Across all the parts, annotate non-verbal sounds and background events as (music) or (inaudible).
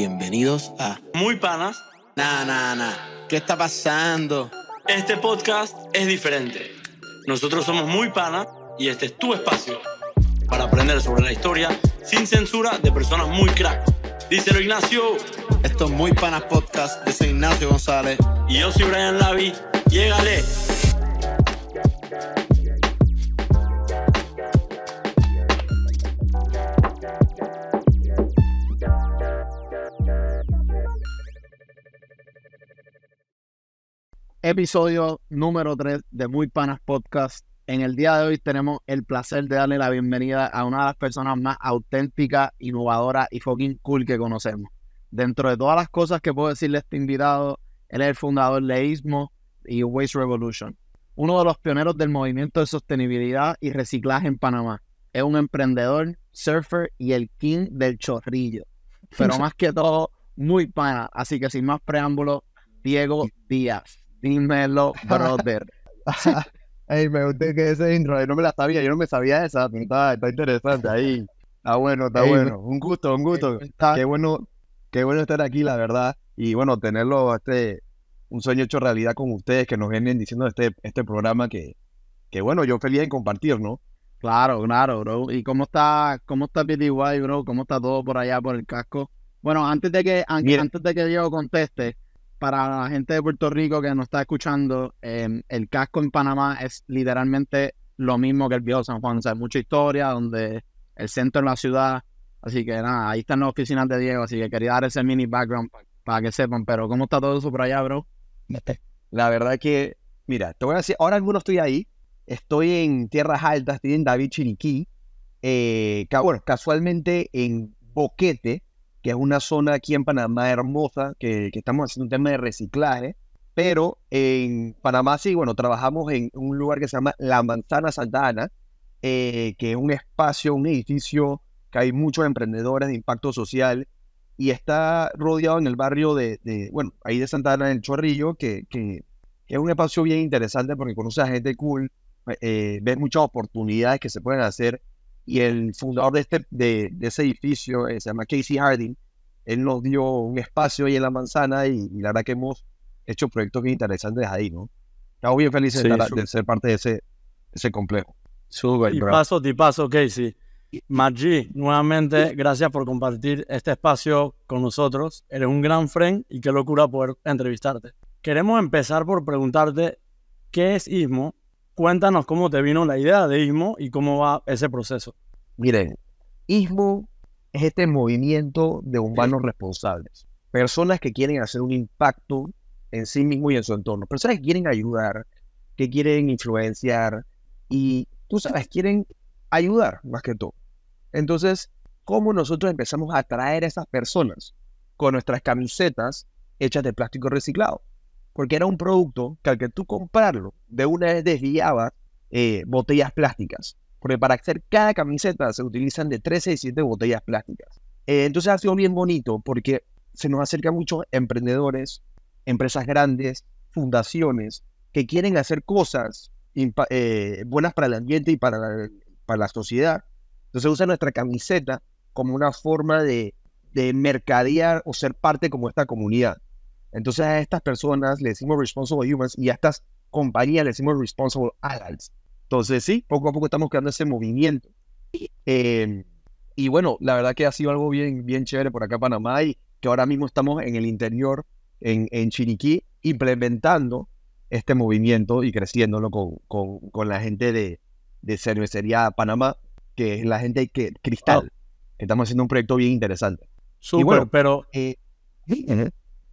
Bienvenidos a Muy panas, Nah, nah, nah. ¿Qué está pasando? este podcast es diferente. Nosotros somos muy panas y este es tu espacio para aprender sobre la historia sin censura de personas muy crack. Díselo Ignacio Esto es Muy Panas Podcast. Yo soy Ignacio González. y yo soy Brian Lavi. Llégale. Episodio número 3 de Muy Panas Podcast. En el día de hoy tenemos el placer de darle la bienvenida a una de las personas más auténticas, innovadoras y fucking cool que conocemos. Dentro de todas las cosas que puedo decirle a este invitado, él es el fundador de ISMO y Waste Revolution, uno de los pioneros del movimiento de sostenibilidad y reciclaje en Panamá. Es un emprendedor, surfer y el king del chorrillo. Pero (laughs) más que todo, muy pana. Así que sin más preámbulos, Diego Díaz. Dímelo, (laughs) brother. Ey, me gusta que ese intro, yo no me la sabía, yo no me sabía esa, pero está, está interesante ahí. Está bueno, está Ey, bueno. Un gusto, un gusto. Qué bueno, qué bueno estar aquí, la verdad. Y bueno, tenerlo, este, un sueño hecho realidad con ustedes que nos vienen diciendo este, este programa que, que bueno, yo feliz en compartir, ¿no? Claro, claro, bro. ¿Y cómo está, cómo está PTY, bro? ¿Cómo está todo por allá por el casco? Bueno, antes de que, an- Mira. antes de que Diego conteste, para la gente de Puerto Rico que nos está escuchando, eh, el casco en Panamá es literalmente lo mismo que el viejo San Juan. O sea, mucha historia, donde el centro de la ciudad. Así que nada, ahí están las oficinas de Diego. Así que quería dar ese mini background pa- para que sepan. Pero ¿cómo está todo eso por allá, bro? La verdad que, mira, te voy a decir, ahora no estoy ahí, estoy en tierras altas, estoy en David Chiriquí, eh, bueno, casualmente en Boquete, que es una zona aquí en Panamá hermosa, que, que estamos haciendo un tema de reciclaje, pero en Panamá sí, bueno, trabajamos en un lugar que se llama La Manzana Santa Ana, eh, que es un espacio, un edificio que hay muchos emprendedores de impacto social y está rodeado en el barrio de, de, bueno, ahí de Santa Ana, en el Chorrillo, que, que, que es un espacio bien interesante porque conoce a gente cool, eh, ves muchas oportunidades que se pueden hacer y el fundador de, este, de, de ese edificio eh, se llama Casey Harding, él nos dio un espacio ahí en la manzana y, y la verdad que hemos hecho proyectos bien interesantes ahí, ¿no? Estamos bien felices Sí, de, estar- de ser parte de ese, ese complejo. Super, Tipazo, tipazo, Casey. Maggi, nuevamente, gracias por compartir este espacio con nosotros. Eres un gran friend y qué locura poder entrevistarte. Queremos empezar por preguntarte qué es ISMO. Cuéntanos cómo te vino la idea de ISMO y cómo va ese proceso. Miren, ISMO es este movimiento de humanos responsables. Personas que quieren hacer un impacto en sí mismo y en su entorno. Personas que quieren ayudar, que quieren influenciar y, tú sabes, quieren ayudar más que todo. Entonces, ¿cómo nosotros empezamos a atraer a esas personas? Con nuestras camisetas hechas de plástico reciclado. Porque era un producto que al que tú comprarlo, de una vez desviaba eh, botellas plásticas. Porque para hacer cada camiseta se utilizan de 13 y 7 botellas plásticas. Eh, entonces ha sido bien bonito porque se nos acercan muchos emprendedores, empresas grandes, fundaciones que quieren hacer cosas eh, buenas para el ambiente y para la, para la sociedad. Entonces usan nuestra camiseta como una forma de, de mercadear o ser parte como esta comunidad. Entonces a estas personas le decimos responsible humans y a estas compañías le decimos responsible allies. Entonces sí, poco a poco estamos creando ese movimiento. Eh, y bueno, la verdad que ha sido algo bien, bien chévere por acá en Panamá y que ahora mismo estamos en el interior, en, en Chiriquí, implementando este movimiento y creciéndolo con, con, con la gente de, de Cervecería Panamá, que es la gente que Cristal. Estamos haciendo un proyecto bien interesante. Súper, bueno, pero Eh,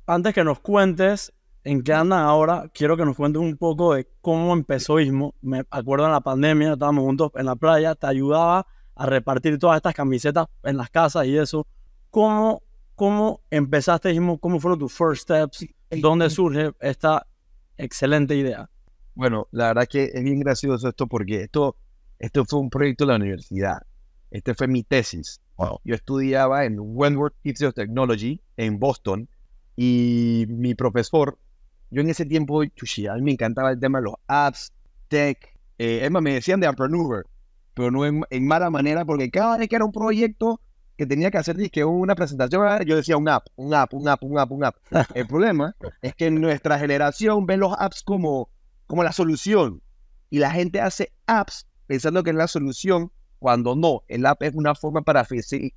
antes que nos cuentes en qué andan ahora, quiero que nos cuentes un poco de cómo empezó ISMO. Me acuerdo en la pandemia, estábamos juntos en la playa, te ayudaba a repartir todas estas camisetas en las casas y eso. ¿Cómo, cómo empezaste ISMO? ¿Cómo fueron tus first steps? ¿Dónde surge esta excelente idea? Bueno, la verdad que es bien gracioso esto porque esto, esto fue un proyecto de la universidad. Este fue mi tesis. Yo estudiaba en Wentworth Institute of Technology en Boston y mi profesor, yo en ese tiempo, chuchi, a mí me encantaba el tema de los apps, tech. Eh, es más, me decían de entrepreneur, pero no en, mala manera porque cada vez que era un proyecto que tenía que hacer que una presentación, ah, yo decía un app, un app, un app, un app, un app. El problema es que nuestra generación ve los apps como, como la solución y la gente hace apps pensando que es la solución cuando no, el app es una forma para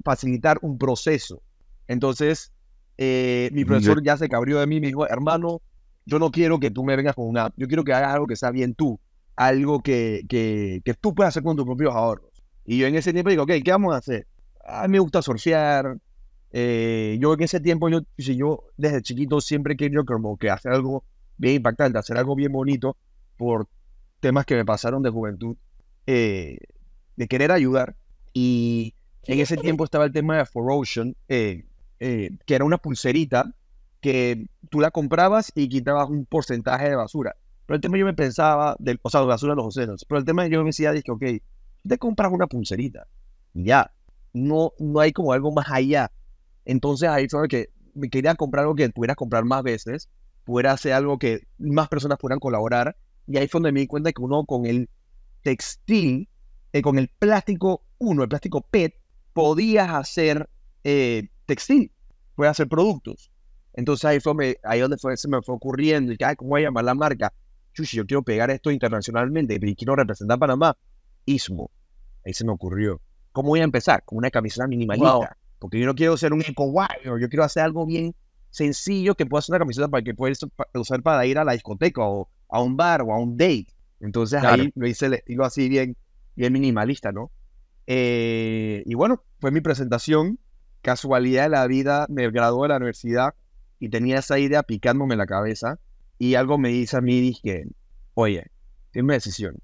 facilitar un proceso. Entonces, eh, mi profesor ya se cabrió de mí, me dijo, hermano, yo no quiero que tú me vengas con una app, yo quiero que hagas algo que sea bien tú, algo que, que, que tú puedas hacer con tus propios ahorros. Y yo en ese tiempo digo, ok, ¿qué vamos a hacer? A mí me gusta surfear. Eh, yo en ese tiempo, yo, yo desde chiquito siempre he querido como que hacer algo bien impactante, hacer algo bien bonito por temas que me pasaron de juventud, eh, de querer ayudar. Y en ese tiempo estaba el tema de For Ocean, eh, que era una pulserita que tú la comprabas y quitabas un porcentaje de basura. Pero el tema yo me pensaba, o sea, de basura de los océanos, pero el tema yo me decía, dije, ok, te compras una pulserita, ya, no, no hay como algo más allá. Entonces ahí fue que me quería comprar algo que pudiera comprar más veces, pudiera hacer algo que más personas pudieran colaborar, y ahí fue donde me di cuenta que uno con el textil, eh, con el plástico, uno, el plástico PET, podías hacer eh, textil, puedes hacer productos. Entonces ahí fue ahí donde fue, se me fue ocurriendo, y que, ¿cómo voy a llamar la marca? Chuchi, yo quiero pegar esto internacionalmente, y quiero representar a Panamá. Ismo. Ahí se me ocurrió. ¿Cómo voy a empezar? Con una camiseta minimalista. Porque yo no quiero ser un eco yo quiero hacer algo bien sencillo que pueda ser una camiseta para que puedas usar para ir a la discoteca o a un bar o a un date. Entonces ahí lo hice el estilo así bien, bien minimalista, ¿no? Eh, y bueno, fue mi presentación. Casualidad de la vida, me gradué de la universidad y tenía esa idea picándome en la cabeza y algo me dice a mí, dije, oye, tiene una decisión.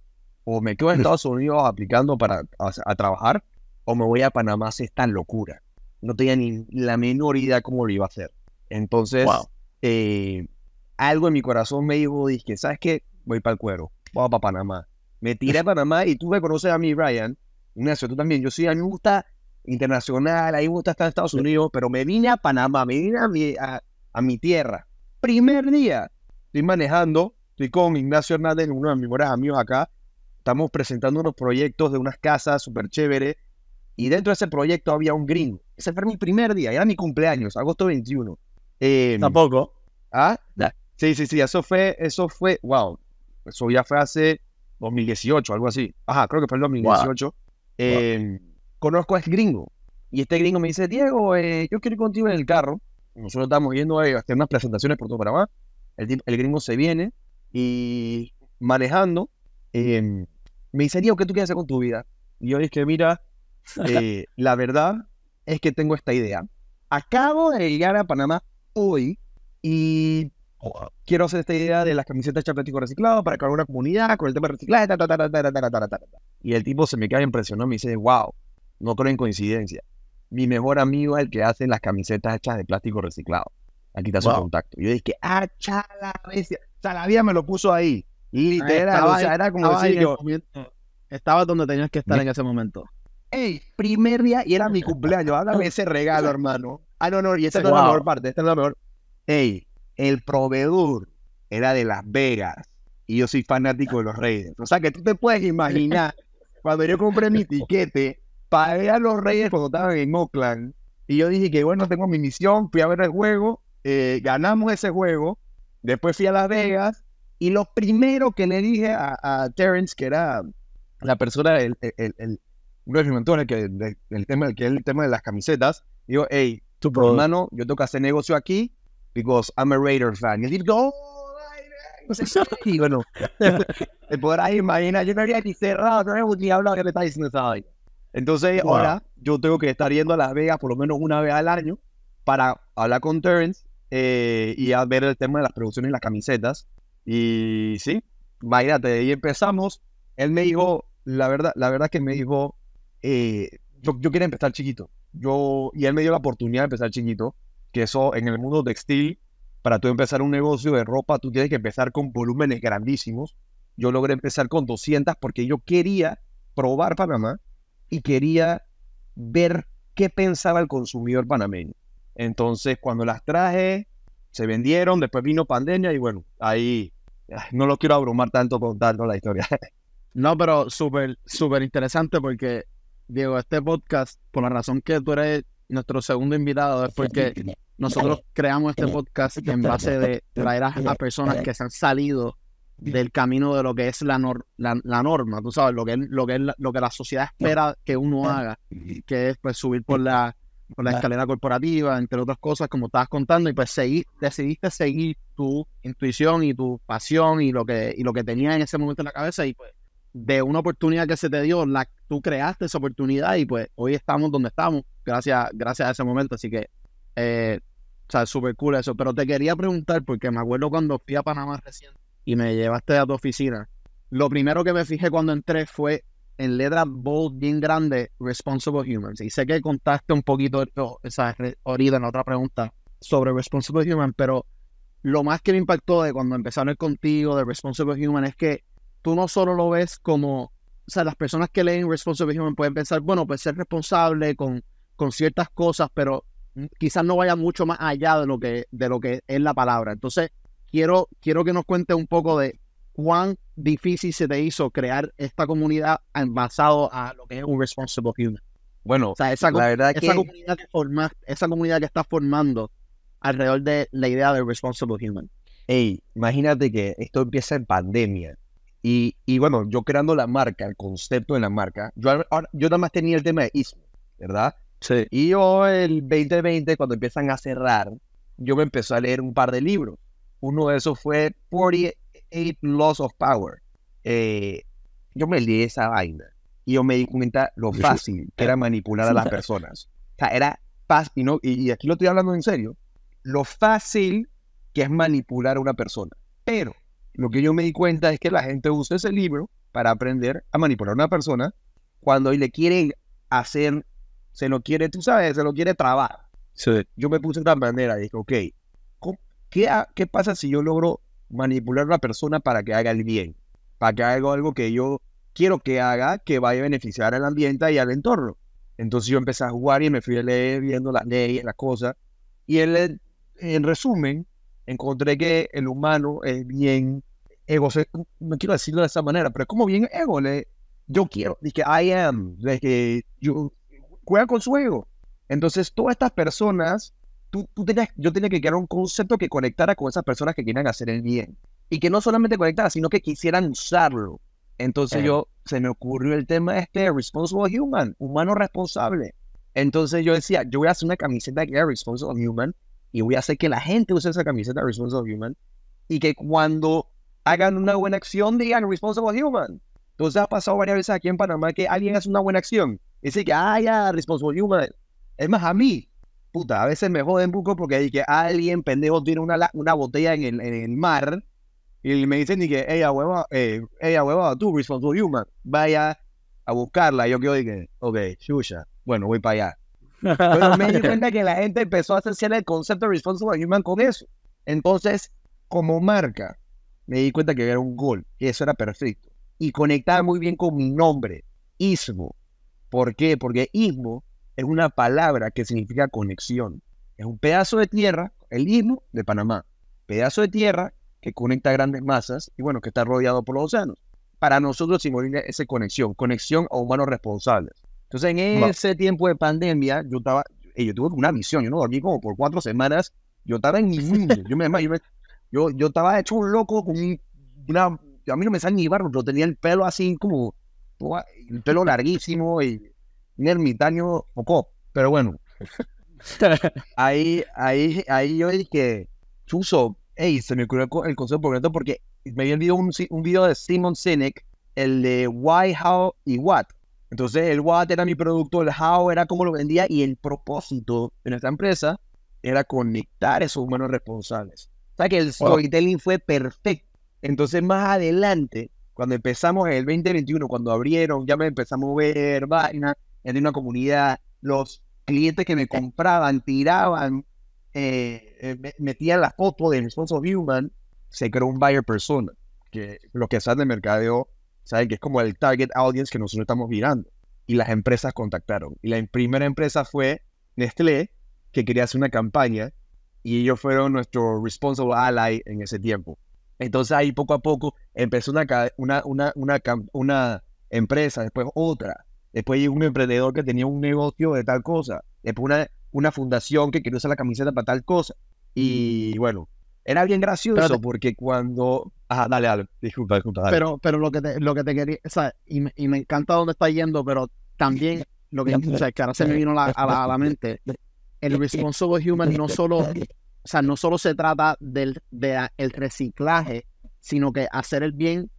O me quedo en Estados Unidos aplicando para a, trabajar, o me voy a Panamá si es tan locura. No tenía ni la menor idea cómo lo iba a hacer. Entonces, eh, algo en mi corazón me dijo, dije, ¿sabes qué? Voy para el cuero, voy para Panamá. Me tiré a Panamá y tú me conoces a mí, Brian. Ignacio, tú también. Yo sí, a mí me gusta internacional, a mí me gusta estar en Estados Unidos, pero me vine a Panamá, me vine a mi, a mi tierra. Primer día, estoy manejando, estoy con Ignacio Hernández, uno de mis mejores amigos acá. Estamos presentando unos proyectos de unas casas súper chéveres. Y dentro de ese proyecto había un gringo. Ese fue mi primer día, era mi cumpleaños, agosto 21. Eh, Tampoco. ¿Ah? Sí, sí, sí, eso fue, eso fue, wow. Eso ya fue hace 2018, algo así. Ajá, creo que fue el 2018. Em, conozco a este gringo. Y este gringo me dice, Diego, eh, yo quiero ir contigo en el carro. Nosotros estamos yendo a hacer unas presentaciones por todo Panamá. El, el gringo se viene y manejando, em, me dice, Diego, ¿qué tú quieres hacer con tu vida? Y yo dije, mira, eh, la verdad es que tengo esta idea. Acabo de llegar a Panamá hoy y quiero hacer esta idea de las camisetas de plástico reciclado para crear una comunidad con el tema de reciclaje. y el tipo se me queda impresionado me dice, wow, no creo en coincidencia mi mejor amigo es el que hace las camisetas hechas de plástico reciclado. Aquí está su contacto. Y yo dije, ah, chala. O sea, la vida me lo puso ahí. Literal. Estaba, o sea, era como decir yo. Estabas donde tenías que estar en ese momento. Ey, primer día y era mi cumpleaños. Hágame ese regalo, hermano. Ah, no, no, y esta no es la mejor parte. Esta es la mejor. Ey, el proveedor era de Las Vegas y yo soy fanático de los Reyes. O sea, que tú te puedes imaginar cuando yo compré mi tiquete pagué a los Reyes cuando estaban en Oakland. Y yo dije que bueno, tengo mi misión, fui a ver el juego, eh, ganamos ese juego, después fui a Las Vegas y lo primero que le dije a, Terrence, que era la persona, el, el, uno de mis mentores, que el, tema, que es el tema de las camisetas, digo, hey, tu hermano, yo tengo que hacer negocio aquí, because I'm a Raiders fan. Y él dijo, oh, no sé y bueno, te podrás imaginar, yo no habría ni cerrado, no había ni hablado que me está diciendo esa entonces ahora yo tengo que estar yendo a Las Vegas por lo menos una vez al año para hablar con Terrence eh, y a ver el tema de las producciones y las camisetas. Y sí, imagínate, ahí empezamos. Él me dijo, la verdad, la verdad que me dijo, eh, yo, yo quería empezar chiquito. Yo, y él me dio la oportunidad de empezar chiquito, que eso en el mundo textil, para tú empezar un negocio de ropa, tú tienes que empezar con volúmenes grandísimos. Yo logré empezar con 200 porque yo quería probar Panamá y quería ver qué pensaba el consumidor panameño. Entonces, cuando las traje, se vendieron, después vino pandemia y bueno, ahí no lo quiero abrumar tanto contando la historia. (laughs) No, pero súper, súper interesante porque Diego, este podcast, por la razón que tú eres nuestro segundo invitado, es porque (laughs) nosotros creamos este podcast en base de traer a, a personas que se han salido del camino de lo que es la, nor- la, la norma, tú sabes, lo que, es, lo, que es la, lo que la sociedad espera que uno haga, que es pues subir por la, por la escalera corporativa, entre otras cosas, como estabas contando, y pues seguir, decidiste seguir tu intuición y tu pasión y lo que, y lo que tenías en ese momento en la cabeza, y pues de una oportunidad que se te dio, la, tú creaste esa oportunidad y pues hoy estamos donde estamos, gracias, gracias a ese momento, así que, eh, o sea, súper cool eso, pero te quería preguntar, porque me acuerdo cuando fui a Panamá recién y me llevaste a tu oficina, lo primero que me fijé cuando entré fue en letra bold bien grande, Responsible Humans. Y sé que contaste un poquito oh, esa ahorita en otra pregunta sobre Responsible Human, pero lo más que me impactó de cuando hablar contigo de Responsible Human es que tú no solo lo ves como, o sea, las personas que leen Responsible Human pueden pensar, bueno, pues ser responsable con, con ciertas cosas, pero quizás no vaya mucho más allá de lo que, de lo que es la palabra. Entonces, quiero, quiero que nos cuentes un poco de cuán difícil se te hizo crear esta comunidad en- basado a lo que es un responsible human. Bueno, O sea, esa, la verdad esa que comunidad que formas, esa comunidad que estás formando alrededor de la idea de responsible human. Ey, imagínate que esto empieza en pandemia. Y, y bueno, yo creando la marca, el concepto de la marca, yo, yo nada más tenía el tema de ISMO, ¿verdad? Sí. Y yo el 2020, cuando empiezan a cerrar, yo me empecé a leer un par de libros. Uno de esos fue 48 Laws of Power. Eh, yo me leí esa vaina y yo me di cuenta lo fácil que era manipular a las (laughs) personas. O sea, era fácil, y, no, y, y aquí lo estoy hablando en serio, lo fácil que es manipular a una persona. Pero lo que yo me di cuenta es que la gente usa ese libro para aprender a manipular a una persona cuando le quiere hacer, se lo quiere, tú sabes, se lo quiere trabar. Sí. Yo me puse de esta manera y dije, ok, ¿cómo- ¿qué, ha- ¿qué pasa si yo logro manipular a una persona para que haga el bien? Para que haga algo que yo quiero que haga, que vaya a beneficiar al ambiente y al entorno. Entonces yo empecé a jugar y me fui a leer viendo las leyes, las cosas. Y en, en resumen, encontré que el humano es bien egocéntrico, no quiero decirlo de esa manera, pero es como bien ego. le- yo quiero, dije, I am, que yo juega con su ego. Entonces, todas estas personas, tú, tú tenías, yo tenía que crear un concepto que conectara con esas personas que quieran hacer el bien. Y que no solamente conectara, sino que quisieran usarlo. Entonces, Ajá. yo, se me ocurrió el tema este, Responsible Human, humano responsable. Entonces, yo decía, yo voy a hacer una camiseta que era Responsible Human y voy a hacer que la gente use esa camiseta Responsible Human y que cuando hagan una buena acción digan Responsible Human. Entonces ha pasado varias veces aquí en Panamá que alguien hace una buena acción y dice que, ah, ya, Responsible Human. Es más, a mí, puta, a veces me joden poco porque que alguien pendejo tiene una, una botella en el, en el mar y me dicen y que, ella hueva, eh, ella hueva, tú, Responsible Human, vaya a buscarla. Y yo y que, ok, shusha, bueno, voy para allá. Pero me di cuenta que la gente empezó a asociar el concepto de Responsible Human con eso. Entonces, como marca, me di cuenta que era un gol, que eso era perfecto. Y conectaba muy bien con mi nombre, Ismo. ¿Por qué? Porque Ismo es una palabra que significa conexión. Es un pedazo de tierra, el Istmo de Panamá. Pedazo de tierra que conecta grandes masas y bueno, que está rodeado por los océanos. Para nosotros simboliza esa conexión, conexión a humanos responsables. Entonces, en ese tiempo de pandemia, yo estaba, eh, yo tuve una visión, yo no dormí como por cuatro semanas, yo estaba en mi (laughs) mundo, yo, me, yo, me- yo, yo estaba hecho un loco con un- una, a mí no me sale ni barro, pero tenía el pelo así como, el pelo larguísimo y un ermitaño poco, pero bueno, ahí, ahí, ahí yo dije, Chuso, hey, se me ocurrió el co- el concepto por completo porque me había enviado un, un video de Simon Sinek, el de Why, How y What. Entonces el What era mi producto, el How era cómo lo vendía y el propósito de nuestra empresa era conectar a esos humanos responsables. O sea que el storytelling fue perfecto. Entonces más adelante, cuando empezamos en el 2021, cuando abrieron, ya me empezamos a ver vaina, en una comunidad, los clientes que me compraban, tiraban, eh, eh, me- metían la foto de Responsible Human, se creó un buyer persona, que los que saben de mercadeo saben que es como el target audience que nosotros estamos mirando. Y las empresas contactaron. Y la primera empresa fue Nestlé, que quería hacer una campaña, y ellos fueron nuestro responsible ally en ese tiempo. Entonces ahí poco a poco empezó una, una, una, una, una empresa, después otra, Después llegó un emprendedor que tenía un negocio de tal cosa. Después una, una fundación que quería usar la camiseta para tal cosa. Y bueno, era bien gracioso porque cuando... Ajá, dale, dale. Disculpa, disculpa. dale. Pero, pero lo que te, lo que te quería, o sea, y me, y me encanta dónde está yendo, pero también lo que, o sea, que ahora se me vino la- a, la, a la mente, el responsible human no solo, o sea, no solo se trata del de el reciclaje, sino que hacer el bien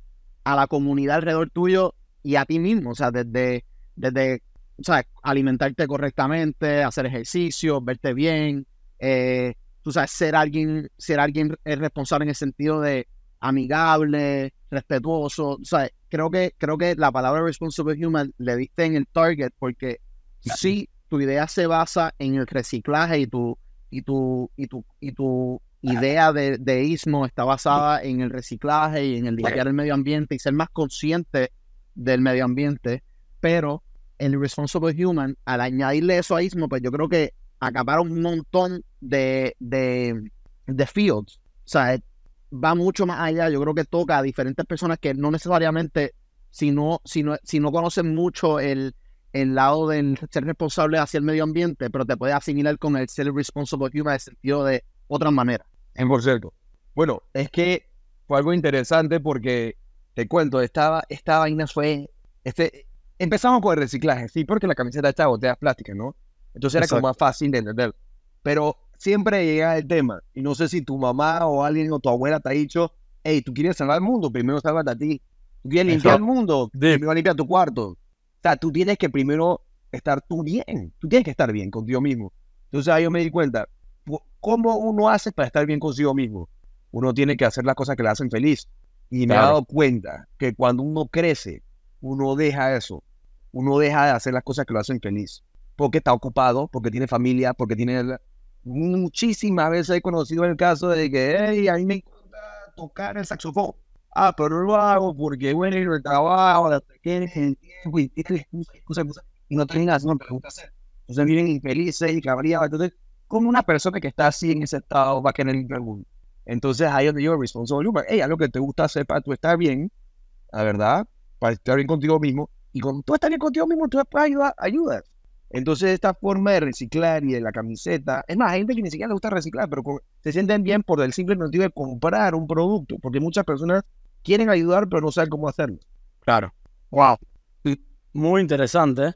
a la comunidad alrededor tuyo y a ti mismo, o sea, desde, desde, o sea, alimentarte correctamente, hacer ejercicio, verte bien, eh, tú sabes, ser alguien, ser alguien eh, responsable en el sentido de amigable, respetuoso. O sea, creo que, creo que la palabra responsible human le diste en el target porque sí, tu idea se basa en el reciclaje y tu, y tu, y tu, y tu idea de, de ismo está basada en el reciclaje y en el limpiar el medio ambiente y ser más consciente del medio ambiente, pero el responsible human, al añadirle eso a pues yo creo que acapara un montón de, de, de fields. O sea, va mucho más allá. Yo creo que toca a diferentes personas que no necesariamente, si no, si no, si no conocen mucho el, el lado del ser responsable hacia el medio ambiente, pero te puede asimilar con el ser responsible human en el sentido de otra manera. En por cierto. Bueno, es que fue algo interesante porque te cuento, esta, esta vaina fue. Este, empezamos con el reciclaje, sí, porque la camiseta está botellas plásticas, ¿no? Entonces era como Exacto. más fácil de entender. Pero siempre llega el tema, y no sé si tu mamá o alguien o tu abuela te ha dicho, hey, tú quieres salvar el mundo, primero sálvate a ti. Tú quieres limpiar el mundo, primero limpia tu cuarto. O sea, tú tienes que primero estar tú bien, tú tienes que estar bien contigo mismo. Entonces ahí yo me di cuenta, ¿cómo uno hace para estar bien consigo mismo? Uno tiene que hacer las cosas que le hacen feliz. Y me he Claro. dado cuenta que cuando uno crece, uno deja eso. Uno deja de hacer las cosas que lo hacen feliz. Porque está ocupado, porque tiene familia, porque tiene... Muchísimas veces he conocido el caso de que, hey, a mí me encanta tocar el saxofón. Ah, pero lo hago porque, bueno, el trabajo, la tienes tiempo y no nada haciendo lo gusta hacer. Entonces viven infelices y cabreados. Entonces, ¿cómo una persona que está así en ese estado va a querer limpiar el mundo? Entonces ahí es donde yo responsible human. Hey, algo que te gusta hacer para tú estar bien, la verdad, para estar bien contigo mismo. Y cuando tú estás bien contigo mismo, tú puedes ayudar, ayudas. Entonces esta forma de reciclar y de la camiseta, es más, hay gente que ni siquiera le gusta reciclar, pero con- se sienten bien por el simple motivo de comprar un producto, porque muchas personas quieren ayudar, pero no saben cómo hacerlo. Claro. Wow. muy interesante.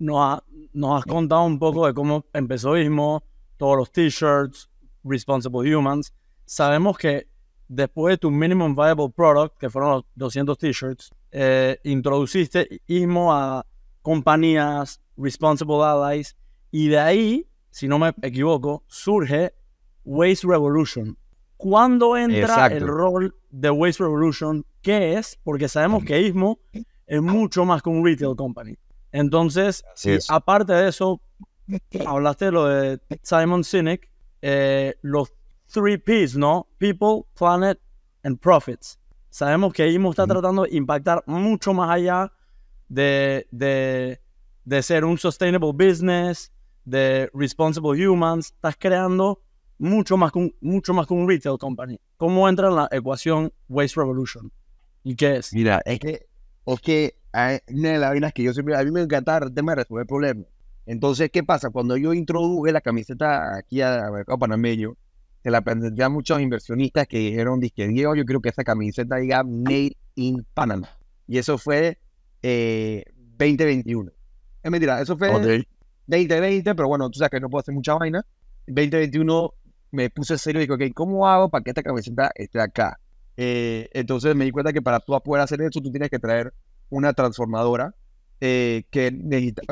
Nos, ha- nos has contado un poco de cómo empezó Ismo, todos los t-shirts, Responsible Humans. Sabemos que después de tu Minimum Viable Product, que fueron los 200 t-shirts, eh, introduciste Ismo a compañías, Responsible Allies, y de ahí, si no me equivoco, surge Waste Revolution. ¿Cuándo entra Exacto. el rol de Waste Revolution? ¿Qué es? Porque sabemos que Ismo es mucho más que un retail company. Entonces, aparte de eso, hablaste de lo de Simon Sinek, eh, los three Ps, ¿no? People, Planet and Profits. Sabemos que IMO está tratando de impactar mucho más allá de, de, de ser un sustainable business, de responsible humans. Estás creando mucho más, que un, mucho más que un retail company. ¿Cómo entra en la ecuación Waste Revolution? ¿Y qué es? Mira, es que, es que hay una de las vainas que yo siempre, a mí me encanta el tema de resolver problemas. Entonces, ¿qué pasa? Cuando yo introduje la camiseta aquí a Mercado Panameño, se la presenté a muchos inversionistas que dijeron, dije, Diego, yo quiero que esa camiseta diga Made in Panama. Y eso fue eh, 2021. Es mentira, eso fue 2020, pero bueno, tú sabes que no puedo hacer mucha vaina. 2021 me puse serio y dije, ok, ¿cómo hago para que esta camiseta esté acá? Eh, entonces me di cuenta que para tú poder hacer eso, tú tienes que traer una transformadora eh, que necesita,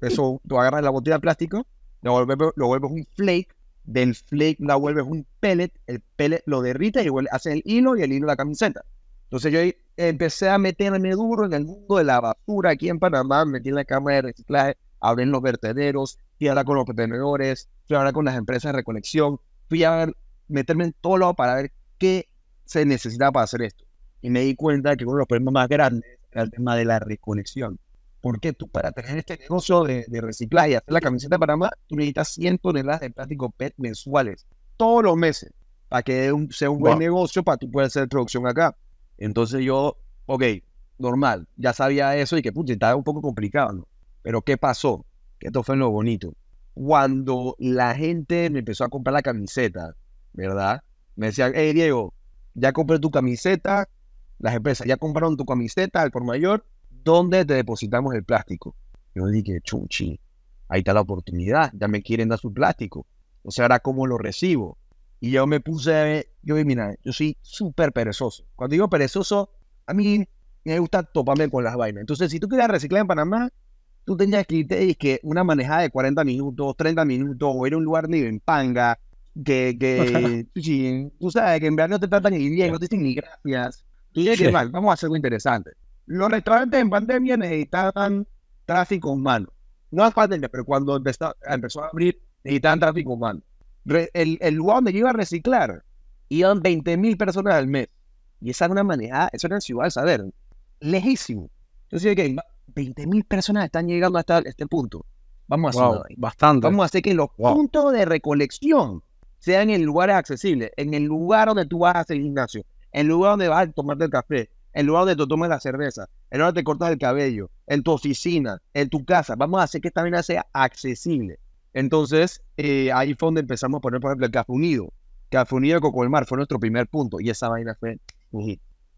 eso, tú agarras la botella de plástico, lo vuelves, lo vuelves un flake, del flake la vuelves un pellet, el pellet lo derrite y vuelve, hace el hilo y el hilo la camiseta. Entonces yo empecé a meterme duro en el mundo de la basura aquí en Panamá, me metí en la cámara de reciclaje, hablé en los vertederos, fui a hablar con los contenedores, fui a hablar con las empresas de recolección, fui a ver- meterme en todo lado para ver qué se necesitaba para hacer esto. Y me di cuenta que uno de los problemas más grandes era el tema de la recolección. Porque tú para tener este negocio de, de reciclaje y hacer la camiseta de Panamá, tú necesitas 100 toneladas de plástico PET mensuales, todos los meses, para que un- sea un buen Wow. negocio para tú poder hacer producción acá. Entonces yo, ok, normal, ya sabía eso y que puta, estaba un poco complicado, ¿no? Pero ¿qué pasó? Que esto fue lo bonito. Cuando la gente me empezó a comprar la camiseta, ¿verdad? Me decían, hey Diego, ya compré tu camiseta, las empresas ya compraron tu camiseta al por mayor, ¿dónde te depositamos el plástico? Yo dije, chuchi, ahí está la oportunidad, ya me quieren dar su plástico. O sea, ahora cómo lo recibo. Y yo me puse, yo mira, yo soy súper perezoso. Cuando digo perezoso, a mí me gusta toparme con las vainas. Entonces, si tú quieres reciclar en Panamá, tú tendrías que irte que una manejada de 40 minutos, 30 minutos, o ir a un lugar ni en panga, que, que (laughs) sí, tú sabes que en verdad no te tratan ni bien, no te dicen ni gracias. Tú dices que mal, vamos a hacer algo interesante. Los restaurantes en pandemia necesitaban tráfico humano. No es pandemia, pero cuando empezó, empezó a abrir, necesitaban tráfico humano. Re- el, el lugar donde yo iba a reciclar, iban 20 mil personas al mes. Y esa era una manejada, eso era en Ciudad del Saber, lejísimo. Entonces, que 20 mil personas están llegando hasta este punto. Vamos a hacer Wow, bastante. Vamos a hacer que los Wow. puntos de recolección sean en lugares accesibles, en el lugar donde tú vas a hacer gimnasio, en el lugar donde vas a tomarte el café, en el lugar donde tú tomes la cerveza, en el lugar donde te cortas el cabello, en tu oficina, en tu casa. Vamos a hacer que esta vaina sea accesible. Entonces, eh, ahí fue donde empezamos a poner, por ejemplo, el Café Unido. Café Unido de Coco del Mar fue nuestro primer punto y esa vaina fue.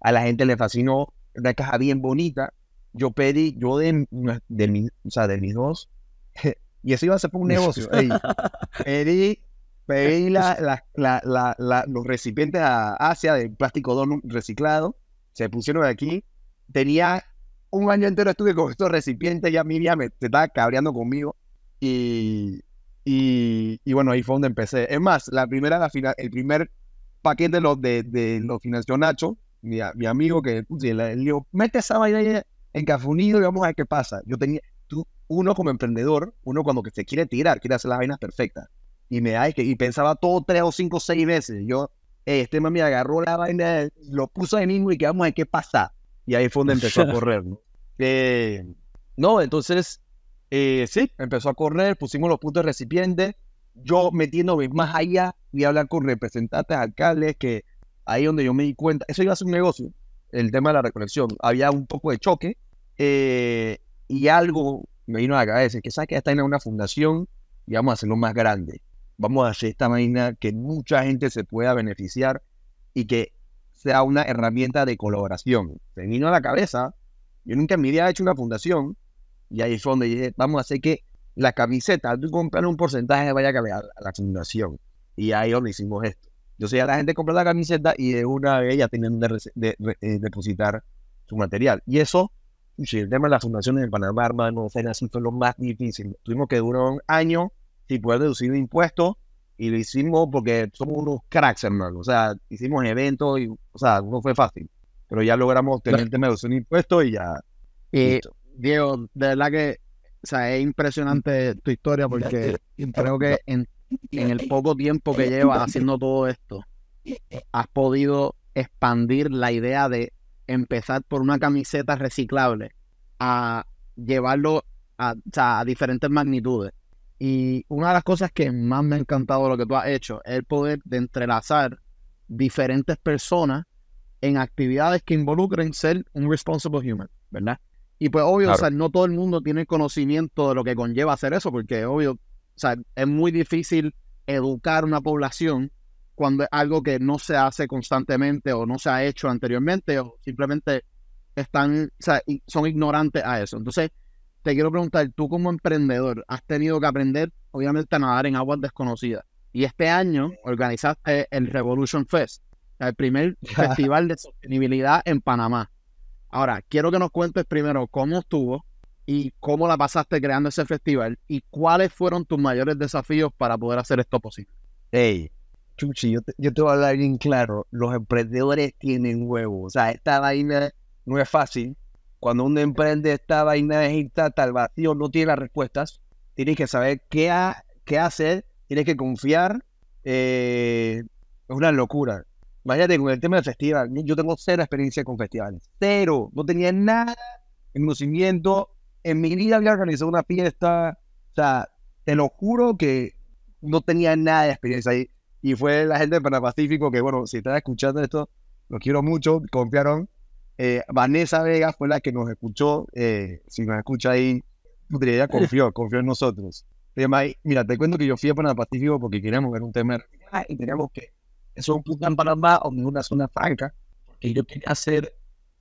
A la gente le fascinó, una caja bien bonita. Yo pedí, yo de, de, mi- o sea, de mis dos, (laughs) y eso iba a ser por un negocio. ey. (laughs) pedí pedí la- la- la- los recipientes a Asia de plástico don reciclado, se pusieron aquí. Tenía un año entero estuve con estos recipientes, ya Miriam me, estaba cabreando conmigo. Y, y, y bueno, ahí fue donde empecé. Es más, la primera, la fina- el primer paquete lo, de, de lo financió Nacho, mi, amigo, que le, le mete esa vaina en Café Unido y vamos a ver qué pasa. Yo tenía, tú, uno como emprendedor, uno cuando que se quiere tirar, quiere hacer las vainas perfectas. Y me da, y pensaba todo tres o cinco, seis veces. Yo, este mami agarró la vaina, lo puso ahí mismo y que vamos a ver qué pasa. Y ahí fue donde empezó a (laughs) correr, ¿no? Eh, no, entonces, eh, sí, empezó a correr, pusimos los puntos de recipiente. Yo metiéndome más allá, a hablar con representantes, alcaldes, que ahí donde yo me di cuenta, eso iba a ser un negocio, el tema de la recolección. Había un poco de choque eh, y algo me vino a la cabeza, que sabes que está en una fundación y vamos a hacerlo más grande. Vamos a hacer esta vaina que mucha gente se pueda beneficiar y que sea una herramienta de colaboración. Me vino a la cabeza, yo nunca en mi vida he hecho una fundación y ahí fue donde dije, vamos a hacer que la camiseta, tú comprar un porcentaje vaya a la- fundación. Y ahí es donde hicimos esto. Entonces ya la gente compra la camiseta y de una vez ya tienen de, rece- de- de- eh, depositar su material. Y eso, el tema de las fundaciones en Panamá, hermano, así, fue lo más difícil. Tuvimos que durar un año sin poder deducir impuestos y lo hicimos porque somos unos cracks, hermano. O sea, hicimos eventos y, o sea, no fue fácil. Pero ya logramos tener el tema de deducir impuestos y ya. Y listo. Diego, de verdad que o sea, es impresionante tu historia porque creo que en, en el poco tiempo que llevas haciendo todo esto, has podido expandir la idea de empezar por una camiseta reciclable a llevarlo a, o sea, a diferentes magnitudes. Y una de las cosas que más me ha encantado de lo que tú has hecho es el poder de entrelazar diferentes personas en actividades que involucren ser un responsible human, ¿verdad? Y pues obvio, o sea, no todo el mundo tiene conocimiento de lo que conlleva hacer eso, porque obvio, o sea, es muy difícil educar una población cuando es algo que no se hace constantemente o no se ha hecho anteriormente o simplemente están, o sea, son ignorantes a eso. Entonces, te quiero preguntar, tú como emprendedor, has tenido que aprender, obviamente, a nadar en aguas desconocidas. Y este año organizaste el Revolution Fest, el primer (laughs) festival de sostenibilidad en Panamá. Ahora, quiero que nos cuentes primero cómo estuvo y cómo la pasaste creando ese festival y cuáles fueron tus mayores desafíos para poder hacer esto posible. Hey, Chuchi, yo te, yo te voy a hablar bien claro. Los emprendedores tienen huevos. O sea, esta vaina no es fácil. Cuando uno emprende esta vaina es irte al vacío, no tiene las respuestas. Tienes que saber qué, ha- qué hacer, tienes que confiar. eh, es una locura. Imagínate con el tema del festival. Yo tengo cero experiencia con festivales. Cero. No tenía nada de conocimiento. En mi vida había organizado una fiesta. O sea, te lo juro que no tenía nada de experiencia ahí. Y fue la gente de Panapacífico que, bueno, si están escuchando esto, los quiero mucho, confiaron. Eh, Vanessa Vega fue la que nos escuchó. eh, si nos escucha ahí, puta, ella confió, confió en nosotros. Mira, te cuento que yo fui a Panamá Pacífico porque queríamos ver un tema y teníamos que, eso es un punto en Panamá o en una zona franca, porque yo quería hacer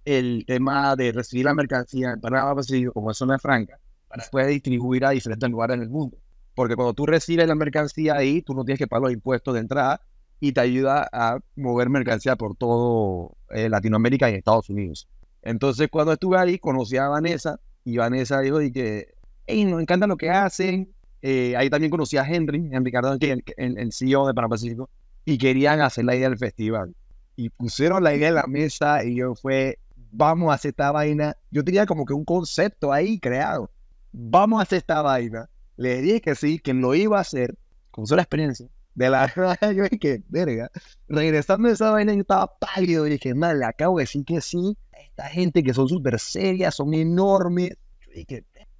el tema de recibir la mercancía en Panamá Pacífico como zona franca para después distribuir a diferentes lugares en el mundo. Porque cuando tú recibes la mercancía ahí, tú no tienes que pagar los impuestos de entrada y te ayuda a mover mercancía por todo eh, Latinoamérica y Estados Unidos. Entonces, cuando estuve ahí, conocí a Vanessa y Vanessa dijo y que, hey, nos encanta lo que hacen. Eh, ahí también conocí a Henry, Henry Cardón, que el, el, CEO de Panamá Pacífico, y querían hacer la idea del festival. Y pusieron la idea en la mesa y yo fue, vamos a hacer esta vaina. Yo tenía como que un concepto ahí creado. Vamos a hacer esta vaina. Le dije que sí, que lo iba a hacer, con la experiencia. De la (laughs) yo dije, verga. Regresando de esa vaina, yo estaba pálido. Y dije, mal, le acabo de decir que sí. Esta gente que son súper serias, son enormes.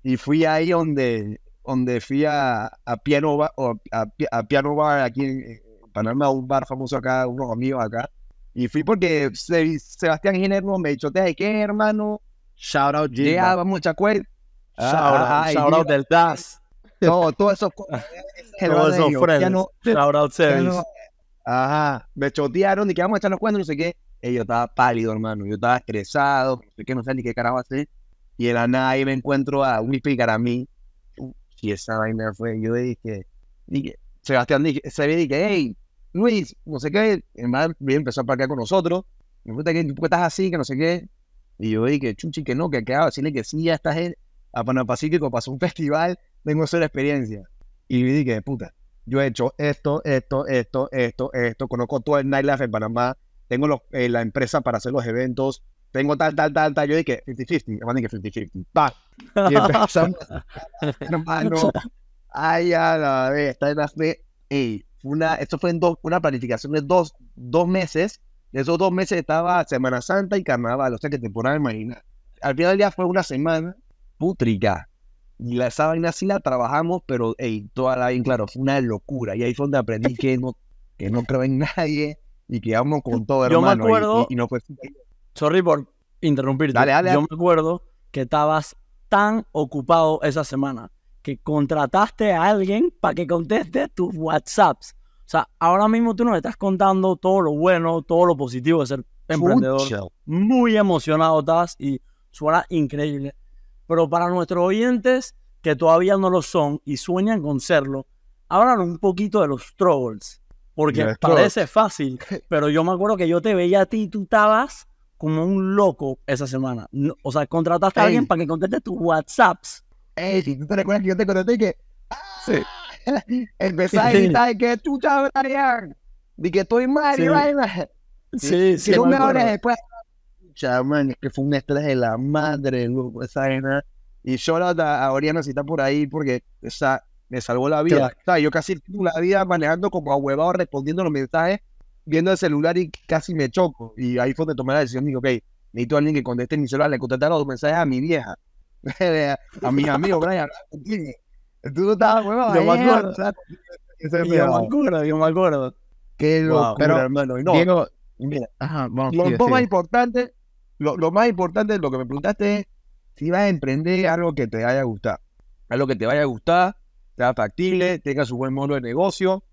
y fui ahí donde, donde fui a, a Piano Bar, a, a, Piano Bar aquí en, Panamá, un bar famoso acá, unos amigos acá. Y fui porque Sebastián Ginebro me dijo, ¿de qué, hermano? Shout out, Jimba. Ya, vamos a Chacuel. Shout out, del DAS. Todo, todo eso. (laughs) todo eso, friends. Shout out, (laughs) service. Ajá. Me chotearon y que vamos a echar los cuentos, no sé qué. Y yo estaba pálido, hermano. Yo estaba estresado, no sé qué, no sé ni qué carajo hacer. Y era nada, ahí me encuentro a Wispy Caramí. Y esa vaina fue, yo dije, dije Sebastián dije, se ve dije, hey, Luis, no sé qué, el man empezó a parquear con nosotros, me pregunta que tú estás así, que no sé qué, y yo dije, chuchi, que no, que quedaba decirle que sí, ya estás a Panamá Pacífico, pasó un (laughs) festival, tengo esa experiencia, y dije, puta, yo he hecho esto, esto, esto, esto, esto, conozco todo el nightlife en Panamá, tengo eh, la empresa para hacer los eventos, tengo tal, tal, tal, tal, yo dije 50-50, hermano, dije 50-50, pa, y empezamos, (laughs) hermano, ay, a la vez, está en la fe, ey, una, esto fue en dos, una planificación de dos, dos meses. De esos dos meses estaba Semana Santa y Carnaval, o sea que te podrás imaginar. Al final del día fue una semana putrica. Y la, esa vaina sí la trabajamos, pero hey, toda la bien claro, fue una locura. Y ahí fue donde aprendí que no, que no creo en (laughs) nadie y que vamos con todo, Yo hermano. me acuerdo, y, y, no fue... Sorry por interrumpirte. Dale, dale, Yo me acuerdo que estabas tan ocupado esa semana que contrataste a alguien para que conteste tus WhatsApps. O sea, ahora mismo tú nos estás contando todo lo bueno, todo lo positivo de ser emprendedor. Muy emocionado estás y suena increíble. Pero para nuestros oyentes que todavía no lo son y sueñan con serlo, hablan un poquito de los struggles. Porque Los parece fácil, (laughs) pero yo me acuerdo que yo te veía a ti y tú estabas como un loco esa semana. No- o sea, contrataste a alguien para que conteste tus WhatsApps. Ey, si tú te recuerdas que yo te conté que Sí. (laughs) empecé a Sí. gritar que tú sabes, Arián, de que estoy mal y Sí. vaina. Sí, sí. que tú me hables después. Chaman, es que fue un estrés de la madre, loco, esa vaina. Y yo a, a Oriana si está por ahí porque esa me salvó la vida. Claro. O sea, yo casi la vida manejando como ahuevado, respondiendo los mensajes, viendo el celular y casi me choco. Y ahí fue donde tomé la decisión. Digo, ok, necesito a alguien que conteste mi celular. Le contesté los mensajes a mi vieja, (laughs) a mis amigos, Brian. Tú no estabas huevado. Yo me acuerdo. Yo me acuerdo, yo me acuerdo. Qué Wow. locura, Pero, hermano. No, Diego, mira, ajá, bueno, lo, sigue, lo más sigue. Lo, lo más importante lo que me preguntaste es si vas a emprender algo que te vaya a gustar. Algo que te vaya a gustar, sea factible, tenga su buen modo de negocio,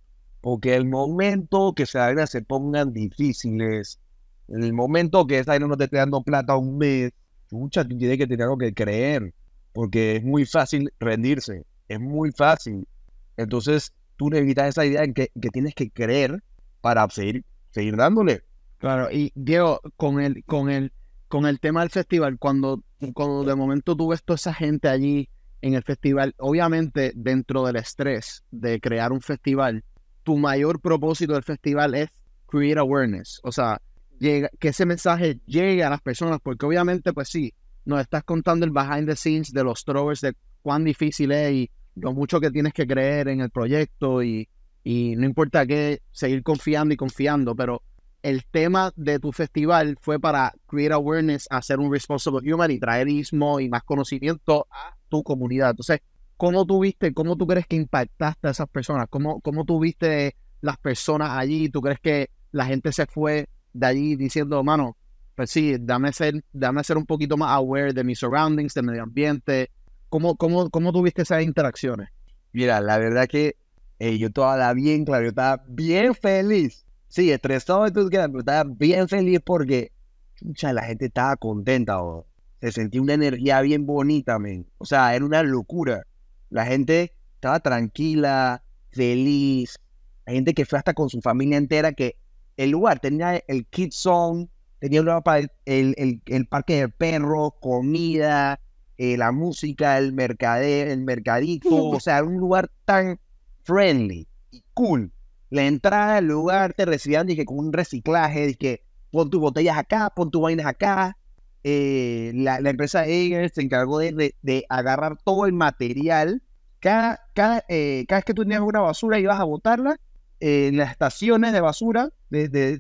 porque el momento que se vaina se pongan difíciles, el momento que esa vaina no te esté dando plata un mes, mucha tú tienes que tener algo que creer, porque es muy fácil rendirse, es muy fácil. Entonces, tú necesitas esa idea en que, que tienes que creer para seguir, seguir dándole. Claro, y Diego, con el, con el, con el tema del festival, cuando, cuando de momento tú ves toda esa gente allí en el festival, obviamente dentro del estrés de crear un festival, tu mayor propósito del festival es create awareness, o sea, llega, que ese mensaje llegue a las personas, porque obviamente, pues sí, nos estás contando el behind the scenes de los throwers, de cuán difícil es y lo mucho que tienes que creer en el proyecto y, y no importa qué, seguir confiando y confiando, pero el tema de tu festival fue para create awareness, hacer un responsible human y traer ismo y más conocimiento a tu comunidad. Entonces, ¿cómo tú viste, cómo tú crees que impactaste a esas personas? ¿Cómo, cómo tú viste las personas allí? ¿Tú crees que la gente se fue de allí diciendo, mano, pues sí, dame ser, dame ser un poquito más aware de mis surroundings, del medio ambiente? ¿Cómo, cómo, cómo tuviste esas interacciones? Mira, la verdad que eh, yo estaba bien claro, yo estaba bien feliz. Sí, estresado y todo, pero estaba bien feliz porque chucha, la gente estaba contenta, o se sentía una energía bien bonita, men. O sea, era una locura. La gente estaba tranquila, feliz. Hay gente que fue hasta con su familia entera, que el lugar tenía el Kids Zone, tenía para el, el, el, parque de perros, comida, eh, la música, el mercader, el mercadito, (laughs) o sea, un lugar tan friendly y cool. La entrada al lugar te recibían dije, con un reciclaje, que pon tus botellas acá, pon tus vainas acá. Eh, la, la, empresa Eger se encargó de, de, agarrar todo el material. Cada, cada, eh, cada vez que tú tenías una basura ibas a botarla, en las estaciones de basura, de, de,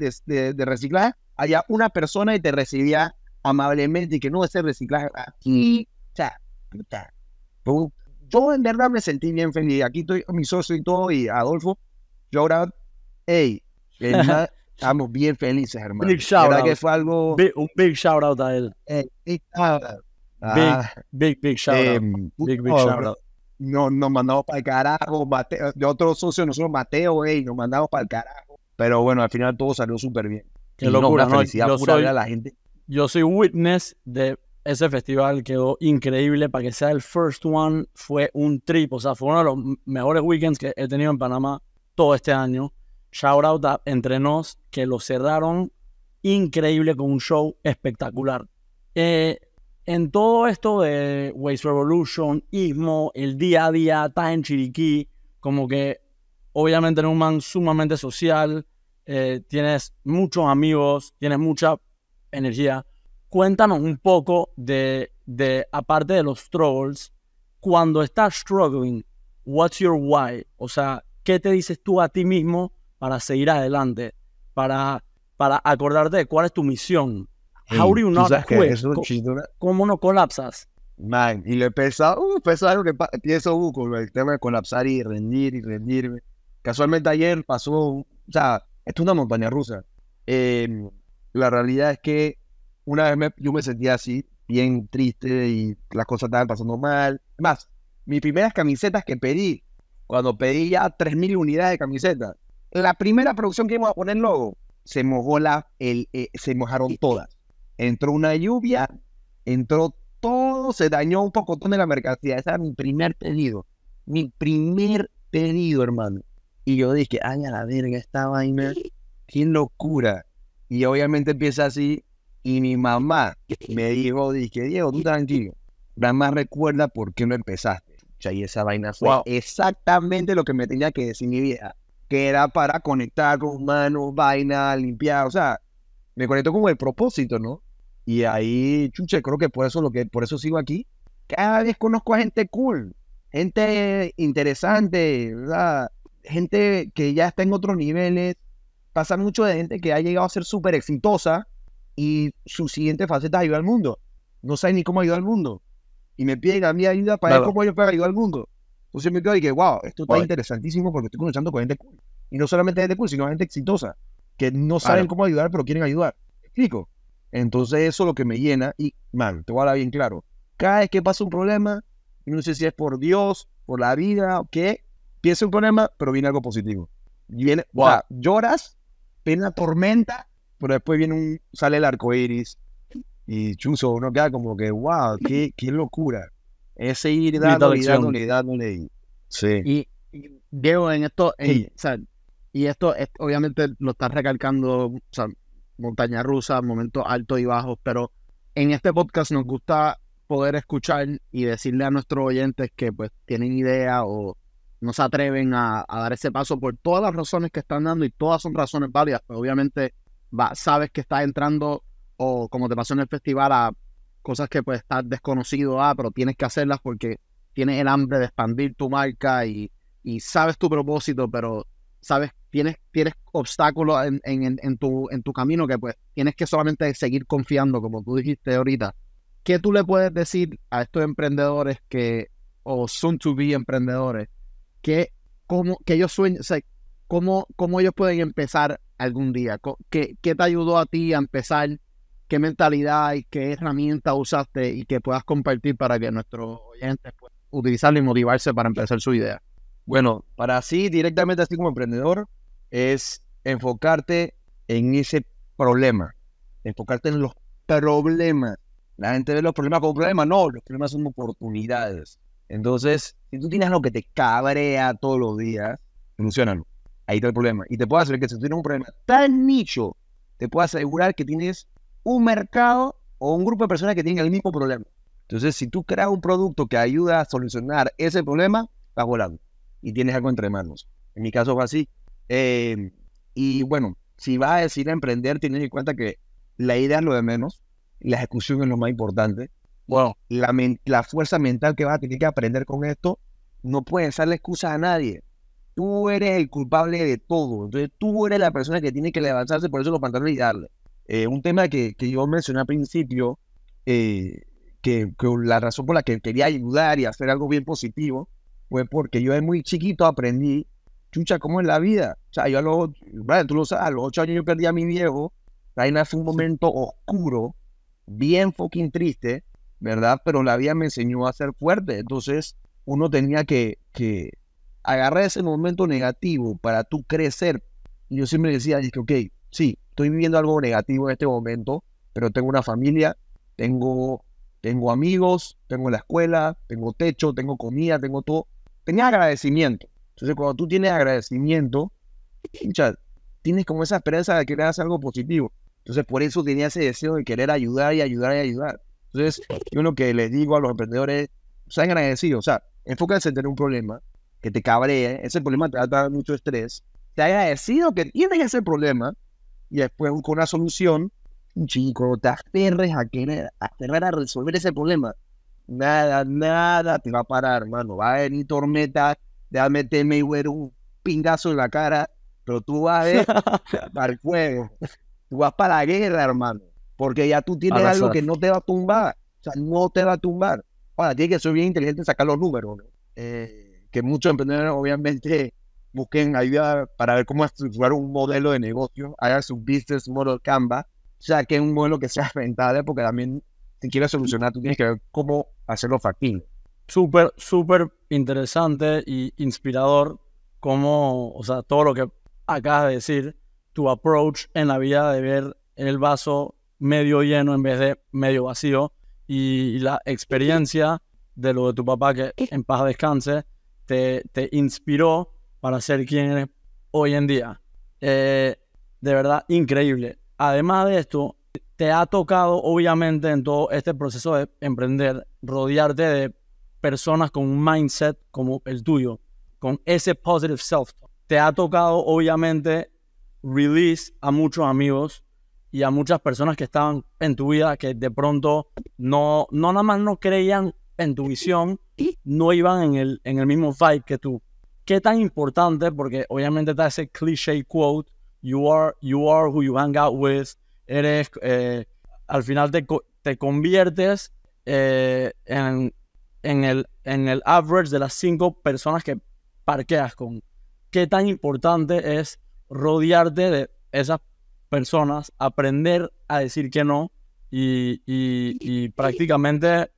de, reciclaje, había una persona y te recibía amablemente y que no, ese reciclaje aquí, sea, puta. Yo en verdad me sentí bien feliz. Aquí estoy mi socio y todo, y Adolfo, ahora, hey, (laughs) estamos bien felices, hermano. Big shout out. que fue algo... Big, un big shout out a él. Eh, big out. Big, big, big shout out. Em, Big, big oh, shout out. No, nos mandamos para el carajo. Mateo, de otro socio, nosotros Mateo, hey, nos mandamos para el carajo. Pero bueno, al final todo salió súper bien. Qué Y locura, ¿no? felicidad Yo pura soy- a la gente. Yo soy witness de ese festival, quedó increíble. Para que sea el first one, fue un trip. O sea, fue uno de los mejores weekends que he tenido en Panamá todo este año. Shout out a Entre Nos, que lo cerraron increíble con un show espectacular. Eh, en todo esto de Waste Revolution, Ismo, el día a día, estás en Chiriquí, como que obviamente eres un man sumamente social, eh, tienes muchos amigos, tienes mucha energía. Cuéntanos un poco de, aparte de los struggles, cuando estás struggling, what's your why? O sea, ¿qué te dices tú a ti mismo para seguir adelante? Para, para acordarte de cuál es tu misión. How do you not quit? eso chistona. ¿Cómo no colapsas? Man, y lo he pensado, uh, pensado algo que pienso uh, con el tema de colapsar y rendir y rendirme. Casualmente ayer pasó, o sea, esto es una montaña rusa. Eh, la realidad es que una vez me- yo me sentía así, bien triste y las cosas estaban pasando mal. Más, mis primeras camisetas que pedí, cuando pedí ya 3.000 unidades de camisetas, la primera producción que íbamos a poner logo, se mojó la, el, eh, se mojaron todas. Entró una lluvia, entró todo, se dañó un pocotón de la mercancía. Ese era mi primer pedido. Mi primer pedido, hermano. Y yo dije, ay, a la verga, esta vaina, qué locura. Y obviamente empieza así. Y mi mamá me dijo, dije, Diego, tú tranquilo. Nada más recuerda por qué no empezaste. Y esa vaina fue Wow. exactamente lo que me tenía que decir mi vieja. Que era para conectar con humanos, vaina, limpiar. O sea, me conectó con el propósito, ¿no? Y ahí, chuche, creo que por eso lo que por eso sigo aquí. Cada vez conozco a gente cool, gente interesante, ¿verdad? Gente que ya está en otros niveles. Pasa mucho de gente que ha llegado a ser súper exitosa y su siguiente faceta es ayudar al mundo. No sabe ni cómo ayudar al mundo. Y me piden a mí ayuda para ver cómo yo puedo ayudar al mundo. Entonces me quedo y que, wow, esto está interesantísimo porque estoy conectando con gente cool. Y no solamente gente cool, sino gente exitosa, que no saben cómo ayudar, pero quieren ayudar. ¿Me explico? Entonces eso es lo que me llena y, man, te voy a hablar bien claro. Cada vez que pasa un problema, no sé si es por Dios, por la vida o qué, piensa un problema, pero viene algo positivo. Y Viene, o sea, lloras, viene una tormenta, pero después viene un, sale el arco iris y chuzo, uno queda como que, wow, qué, qué locura. Es seguir (laughs) Bonita dándole, y dándole, y dándole. y- Sí. Y, y, Diego, en esto, en- Sí. o sea, y esto es- obviamente lo estás recalcando, o sea, montaña rusa, momentos altos y bajos, pero en este podcast nos gusta poder escuchar y decirle a nuestros oyentes que pues tienen idea o no se atreven a, a dar ese paso por todas las razones que están dando y todas son razones válidas, pero obviamente va, sabes que estás entrando o como te pasó en el festival a cosas que pues estás desconocido a, pero tienes que hacerlas porque tienes el hambre de expandir tu marca y, y sabes tu propósito, pero sabes, tienes, tienes obstáculos en, en, en- tu, en tu camino que pues tienes que solamente seguir confiando, como tú dijiste ahorita. ¿Qué tú le puedes decir a estos emprendedores que, o soon to be emprendedores, que, cómo, que ellos sueñan, cómo, cómo ellos pueden empezar algún día? ¿Qué, ¿Qué te ayudó a ti a empezar qué mentalidad y qué herramienta usaste y que puedas compartir para que nuestros oyentes puedan utilizarlo y motivarse para empezar su idea. Bueno, para así directamente así como emprendedor es enfocarte en ese problema, enfocarte en los problemas. La gente ve los problemas como problemas, no, los problemas son oportunidades. Entonces, si tú tienes algo que te cabrea todos los días, solucionalo. Ahí está el problema. Y te puedo hacer que si tú tienes un problema tan nicho, te puedo asegurar que tienes un mercado o un grupo de personas que tienen el mismo problema. Entonces, si tú creas un producto que ayuda a solucionar ese problema, vas volando y tienes algo entre manos. En mi caso fue así. Eh, y bueno, si vas a decir a emprender, tienes en cuenta que la idea es lo de menos, la ejecución es lo más importante. Bueno, La, la fuerza mental que vas a tener que aprender con esto, no puedes darle excusa a nadie. Tú eres el culpable de todo. Entonces tú eres la persona que tiene que levantarse por eso los pantalones y darle. Eh, un tema que, que yo mencioné al principio, eh, que, que la razón por la que quería ayudar y hacer algo bien positivo, fue porque yo de muy chiquito aprendí, chucha, cómo es la vida. O sea, yo a los, Brian, tú lo sabes, a los ocho años yo perdí a mi viejo. Ahí fue un momento oscuro, bien fucking triste, ¿verdad? Pero la vida me enseñó a ser fuerte. Entonces, uno tenía que, que agarrar ese momento negativo para tú crecer. Y yo siempre decía, dije, ok, sí, estoy viviendo algo negativo en este momento, pero tengo una familia, tengo, tengo amigos, tengo la escuela, tengo techo, tengo comida, tengo todo. Tenía agradecimiento. Entonces, cuando tú tienes agradecimiento, pucha, tienes como esa esperanza de querer hacer algo positivo. Entonces, por eso tenía ese deseo de querer ayudar y ayudar y ayudar. Entonces, yo lo que les digo a los emprendedores, sean agradecidos, o sea, enfóquense en tener un problema que te cabree, ese problema te va a dar mucho estrés, te agradecido que tienes ese problema y después con una solución, chico, te aferres a querer, aferrar a resolver ese problema. Nada, nada te va a parar, hermano. Va a venir tormenta, te va a meter Mayweather un pingazo en la cara, pero tú vas a ver (laughs) para el fuego. Tú vas para la guerra, hermano. Porque ya tú tienes Arrasar. algo que no te va a tumbar. O sea, no te va a tumbar. Ahora, tienes que ser bien inteligente en sacar los números. ¿no? Eh, que muchos emprendedores, obviamente, busquen ayuda para ver cómo estructurar un modelo de negocio, hagan su business model Canva, o sea, que es un modelo que sea rentable, porque también, si quieres solucionar, tú tienes que ver cómo hacerlo factible. súper, súper interesante y inspirador como, o sea, todo lo que acabas de decir, tu approach en la vida de ver el vaso medio lleno en vez de medio vacío y la experiencia de lo de tu papá que en paz descanse te, te inspiró para ser quien eres hoy en día. Eh, de verdad, increíble. Además de esto, te ha tocado, obviamente, en todo este proceso de emprender, rodearte de personas con un mindset como el tuyo, con ese positive self. Te ha tocado, obviamente, release a muchos amigos y a muchas personas que estaban en tu vida que de pronto no, no nada más no creían en tu visión, no iban en el, en el mismo vibe que tú. ¿Qué tan importante? Porque obviamente está ese cliché quote, you are, you are who you hang out with, eres, eh, al final te, te conviertes eh, en, en, el, en el average de las cinco personas que parqueas con. ¿Qué tan importante es rodearte de esas personas, aprender a decir que no y, y- y prácticamente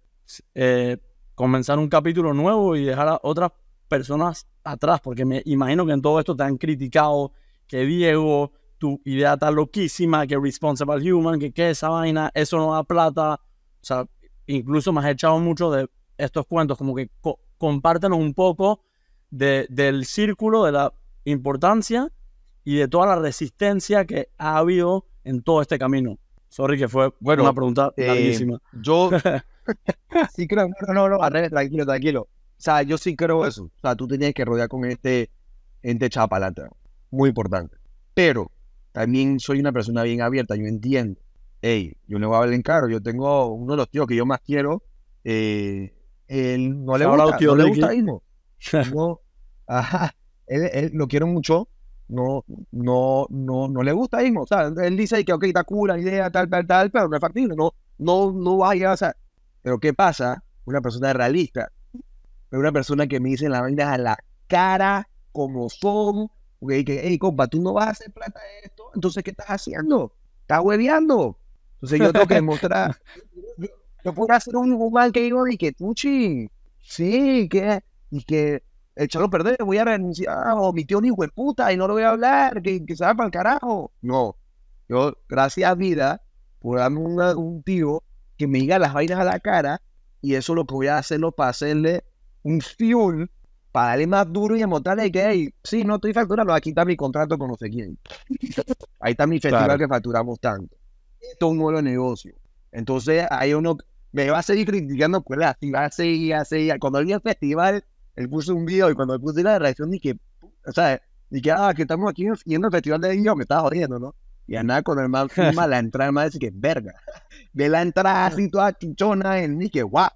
eh, comenzar un capítulo nuevo y dejar a otras personas atrás? Porque me imagino que en todo esto te han criticado que Diego, tu idea está loquísima, que Responsible Human, que qué esa vaina, eso no da plata. O sea, incluso me has echado mucho de estos cuentos, como que co- compártenos un poco de- del círculo, de la importancia y de toda la resistencia que ha habido en todo este camino. Sorry que fue Bueno, una pregunta eh, larguísima. Yo (laughs) (laughs) sí creo, no, no, no, al revés, tranquilo, tranquilo. O sea, yo sí creo eso. O sea, tú te tienes que rodear con este ente chapalata. Muy importante. Pero también soy una persona bien abierta, yo entiendo. Hey, yo le voy a hablar en caro. Yo tengo uno de los tíos que yo más quiero. eh, él no le gusta, tío no le gusta Ismo. No, ajá, él, él lo quiero mucho. No, no, no, no le gusta Ismo. O sea, él dice que, ok, está cool la idea, tal, tal, tal, pero no es factible. No, no, no va a llegar a ser. Pero ¿qué pasa? Una persona realista. Pero una persona que me dice las vainas a la cara, como son. Ok, que, hey, compa, tú no vas a hacer plata de esto. Entonces, ¿qué estás haciendo? Estás hueveando. Entonces yo tengo que (laughs) demostrar, yo, yo puedo hacer un, un mal que digo de que, Tuchi, sí, que, y que echarlo a perder, voy a renunciar, o mi tío es un hijo de puta y no lo voy a hablar, que, que se va para el carajo. No, yo, gracias a vida, por darme una- un tío que me diga las vainas a la cara, y eso lo que voy a hacerlo para hacerle un fuel, para darle más duro y demostrarle que, hey, sí, no estoy facturando, aquí está mi contrato con no sé quién. (laughs) Ahí está mi festival Claro. que facturamos tanto. Esto es un nuevo negocio. Entonces, ahí uno me va a seguir criticando, pues así va a seguir, a seguir. Cuando había el festival, él puso un video y cuando le puse la reacción, dije, o sea, dije, ah, que estamos aquí yendo al festival de niños, me estaba jodiendo, ¿no? Y a nada, cuando el man firma (laughs) la entrada, el man dice que verga. (laughs) Ve la entrada así toda chichona, en mí, que guau.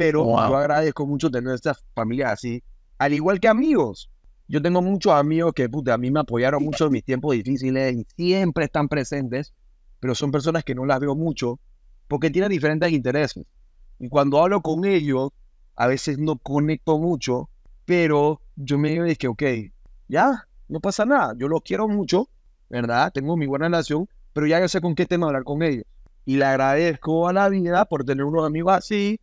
Pero Wow. yo agradezco mucho tener estas familias así, al igual que amigos. Yo tengo muchos amigos que, puta, a mí me apoyaron mucho en mis tiempos difíciles y siempre están presentes, pero son personas que no las veo mucho porque tienen diferentes intereses. Y cuando hablo con ellos, a veces no conecto mucho, pero yo me digo, es que, ok, ya, no pasa nada, yo los quiero mucho, ¿verdad? Tengo mi buena relación, pero ya yo sé con qué tema hablar con ellos. Y le agradezco a la vida por tener unos amigos así,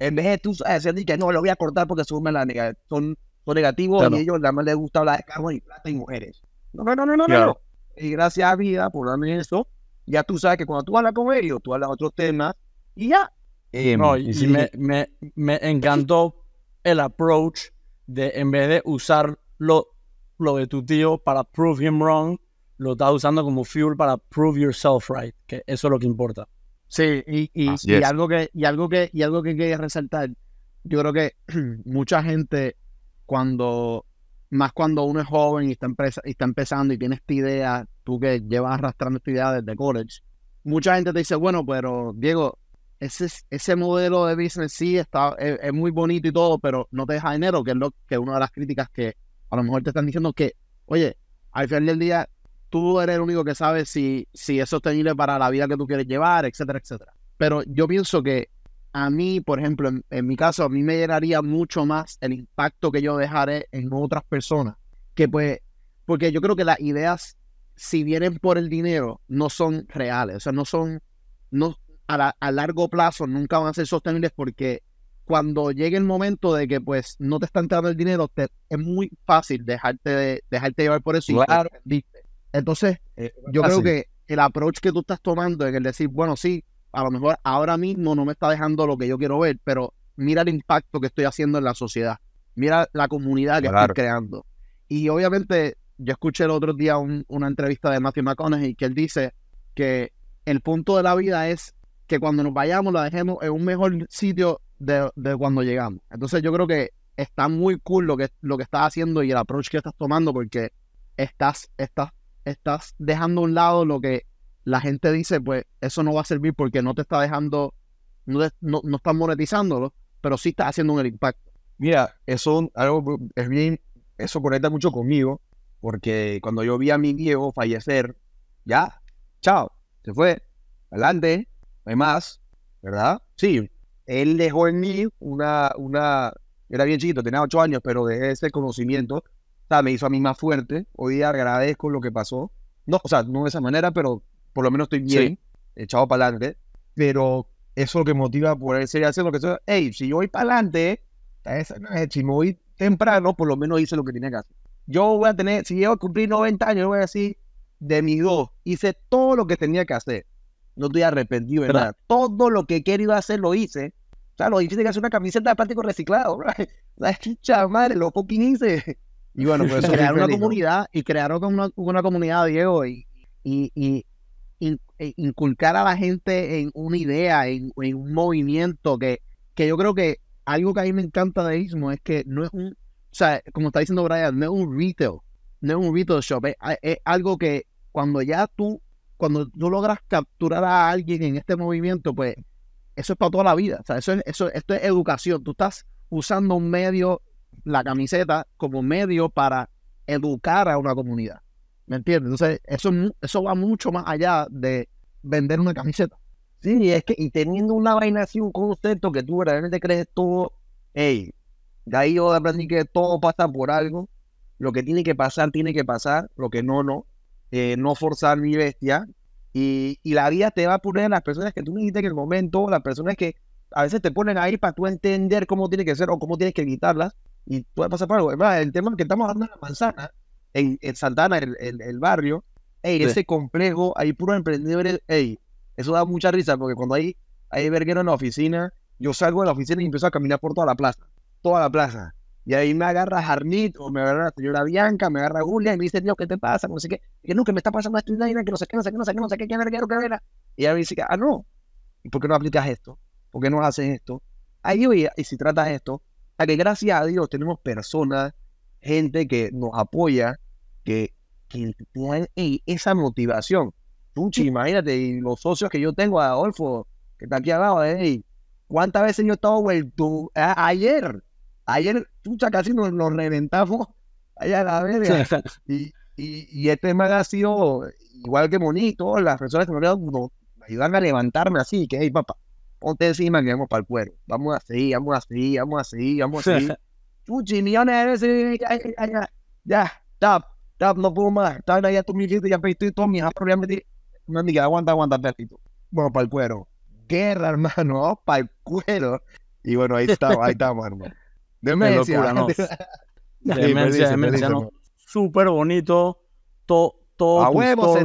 en vez de tú decir que no, lo voy a cortar porque son, mala nega- son, son negativos Claro. y ellos nada más les gusta hablar de carros y plata y mujeres. No, no, no, no, no, Claro. no. Y gracias a vida por darme eso, ya tú sabes que cuando tú hablas con ellos, tú hablas otros temas y ya. Eh, No, y, y- me, me, me encantó el approach de en vez de usar lo, lo de tu tío para prove him wrong, lo estás usando como fuel para prove yourself right, que eso es lo que importa. Sí, y, y, algo que, y algo que, y algo que quería resaltar, yo creo que (clears throat) mucha gente cuando, más cuando uno es joven y está, empresa, y está empezando y tiene esta idea, tú que llevas arrastrando esta idea desde college, mucha gente te dice, bueno, pero Diego, ese, es- ese modelo de business sí está, es, es muy bonito y todo, pero no te deja dinero, que es lo que una de las críticas que a lo mejor te están diciendo que, oye, al final del día, tú eres el único que sabe si, si es sostenible para la vida que tú quieres llevar, etcétera, etcétera. Pero yo pienso que a mí, por ejemplo, en, en mi caso, a mí me llenaría mucho más el impacto que yo dejaré en otras personas. Que pues, porque yo creo que las ideas, si vienen por el dinero, no son reales. O sea, no son, no, a, la- a largo plazo nunca van a ser sostenibles porque cuando llegue el momento de que pues no te está entrando el dinero, te- es muy fácil dejarte, de- dejarte llevar por eso. y Claro. perdiste. Entonces, eh, yo creo que el approach que tú estás tomando en el decir, bueno, sí, a lo mejor ahora mismo no me está dejando lo que yo quiero ver, pero mira el impacto que estoy haciendo en la sociedad. Mira la comunidad que Claro. estoy creando. Y obviamente, yo escuché el otro día un- una entrevista de Matthew McConaughey que él dice que el punto de la vida es que cuando nos vayamos la dejemos en un mejor sitio de, de cuando llegamos. Entonces yo creo que está muy cool lo que, lo que estás haciendo y el approach que estás tomando porque estás, estás, estás dejando a un lado lo que la gente dice, pues eso no va a servir porque no te está dejando, no, no, no estás monetizándolo, pero sí estás haciendo un impacto. Mira, eso algo es bien, eso conecta mucho conmigo, porque cuando yo vi a mi viejo fallecer, ya, chao, se fue, adelante, no hay más, ¿verdad? Sí, él dejó en mí una, una, era bien chiquito, tenía ocho años, pero de ese conocimiento, sea, me hizo a mí más fuerte. Hoy día agradezco lo que pasó. No, o sea, no de esa manera, pero por lo menos estoy bien, echado para adelante. Pero eso es lo que motiva a poder seguir haciendo lo que sea. Hey, si yo voy para adelante, si me voy temprano, por lo menos hice lo que tenía que hacer. Yo voy a tener, si llego a cumplir 90 años, voy a decir, de mis dos, hice todo lo que tenía que hacer. No estoy arrepentido de nada. Todo lo que he querido hacer lo hice. O sea, lo difícil que hacer una camiseta de plástico reciclado, bro. La madre, lo fucking hice. Y bueno, pues (laughs) crear una feliz, ¿no? comunidad y crear una, una comunidad, Diego, y, y, y e inculcar a la gente en una idea, en, en un movimiento que, que yo creo que algo que a mí me encanta de Ismo es que no es un, o sea, como está diciendo Brian, no es un retail, no es un retail shop, es, es algo que cuando ya tú, cuando tú logras capturar a alguien en este movimiento, pues eso es para toda la vida, o sea, eso es, eso, esto es educación, tú estás usando un medio, la camiseta, como medio para educar a una comunidad, ¿me entiendes? Entonces, eso, eso va mucho más allá de vender una camiseta. Sí, es que, y teniendo una vaina así, un concepto que tú verdaderamente crees todo, hey, de ahí yo aprendí que todo pasa por algo, lo que tiene que pasar, tiene que pasar, lo que no, no, eh, no forzar mi bestia, Y, y la vida te va a poner a las personas que tú necesitas en el momento, las personas que a veces te ponen ahí para tú entender cómo tiene que ser o cómo tienes que evitarlas y puede pasar por algo. Además, el tema que estamos hablando en la manzana, en, en Santana, el, el, el barrio, ey, Sí. ese complejo, hay puros emprendedores, ey, eso da mucha risa porque cuando hay, hay verguero en la oficina, yo salgo de la oficina y empiezo a caminar por toda la plaza, toda la plaza. Y ahí me agarra Jarnit o me agarra la señora Bianca, me agarra Julia y me dice, Dios, ¿qué te pasa? No sé qué. Que no, que me está pasando esto y nada, que no sé qué, no sé qué, no sé qué, no sé qué, qué verguero, qué verga. Y ella me dice, ah, no. ¿Y por qué no aplicas esto? ¿Por qué no haces esto? Ahí oye, y si tratas esto, a que gracias a Dios tenemos personas, gente que nos apoya, que, que te dan ey, esa motivación. Puchi, imagínate, y los socios que yo tengo, Adolfo, que está aquí al lado, ey, ¿cuántas veces yo he estado vuelto? A- ayer, ayer, pucha, casi nos, nos reventamos allá a la verga. (laughs) Y, y, y este man ha sido igual que bonito, las personas que me ayudan a levantarme así, que hey papá, ponte encima que vamos para el cuero, vamos a seguir, vamos a seguir, vamos a seguir, vamos a seguir. (laughs) Chuchi, millones de veces, ya, ya, ya, ya, tap, tap, no puedo más, está ya tu mijito, ya pediste todos mis problemas, me diga, aguanta, aguanta, perrito, vamos para el cuero. Guerra, hermano, vamos para el cuero. Y bueno, ahí estamos, ahí estamos, hermano. (laughs) Demencia. locura, ¿no? (laughs) Sí, Demencia, felices, demencia, ¿no? Súper bonito. To, todo A huevo.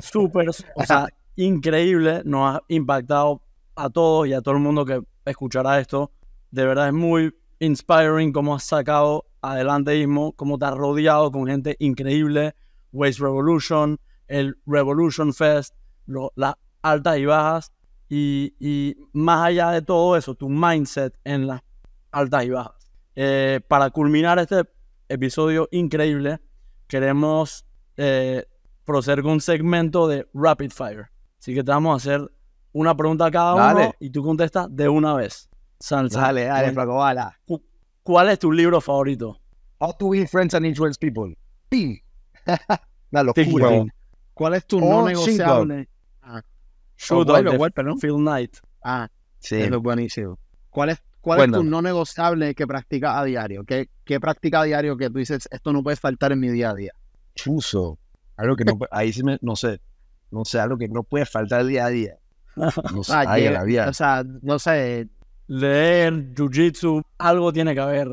Súper, o sea, increíble. Nos ha impactado a todos y a todo el mundo que escuchará esto. De verdad es muy inspiring cómo has sacado adelante Ismo, cómo te has rodeado con gente increíble. Waste Revolution, el Revolution Fest, lo- las altas y bajas. Y, y más allá de todo eso, tu mindset en las altas y bajas. Eh, para culminar este episodio increíble, queremos eh, proceder con un segmento de Rapid Fire. Así que te vamos a hacer una pregunta a cada uno y tú contestas de una vez. Salsa. Dale, dale, flaco, bala. cu- ¿Cuál es tu libro favorito? How to win friends and influence people. Pi. Una Tiki locura. ¿Cuál es tu Oh, no negociable? Shoot Oh, Up ¿cuál, de cuál, perdón? Phil Knight. Ah, Sí. eso es buenísimo. ¿Cuál es, cuál es tu no negociable que practicas a diario? ¿Qué, ¿Qué practicas a diario que tú dices, esto no puede faltar en mi día a día? Chuzo. Algo que no (laughs) ahí sí me, no sé. No sé, algo que no puede faltar día a día. (laughs) No sé, Ah, la vida. O sea, no sé, Leer, Jiu-Jitsu, algo tiene que haber.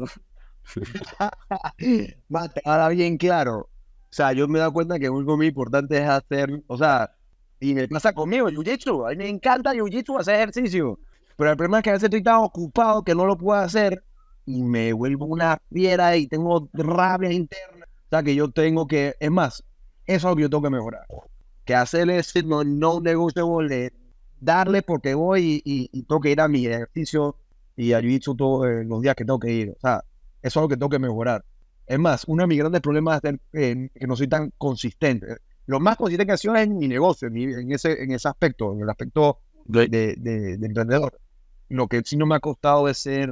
(laughs) Mate, ahora bien claro. O sea, yo me he dado cuenta que algo muy importante es hacer, o sea, y me pasa conmigo, jiu-jitsu. A mí me encanta jiu-jitsu, hacer ejercicio. Pero el problema es que a veces estoy tan ocupado que no lo puedo hacer y me vuelvo una fiera y tengo rabia interna. O sea, que yo tengo que, es más, eso es lo que yo tengo que mejorar. Que hacer ese no, no negocio de darle porque voy y, y- tengo que ir a mi ejercicio y a jiu-jitsu todos los días que tengo que ir. O sea, eso es lo que tengo que mejorar. Es más, uno de mis grandes problemas es ser, eh, que no soy tan consistente. Lo más consistente que he sido es en mi negocio, en, mi- en ese, en ese aspecto, en el aspecto de, de- de emprendedor. Lo que sí no me ha costado es ser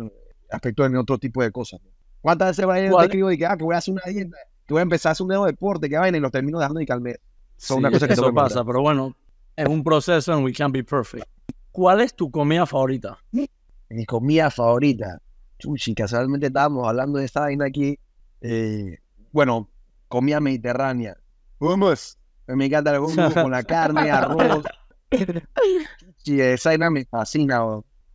aspecto en otro tipo de cosas. ¿Cuántas veces va a ir y que, ah, que voy a hacer una dieta, que voy a empezar a hacer un nuevo deporte, que vaina y los termino dejando y calmé? Son una Sí, cosa que eso mejorar. pasa, pero bueno, es un proceso and we can't be perfect. ¿Cuál es tu comida favorita? mi comida favorita. Chuchi, casualmente estábamos hablando de esta vaina aquí. eh, bueno, comida mediterránea. Hummus. Me encanta el hummus con la carne, arroz. (laughs) Chuchi, esa vaina me fascina.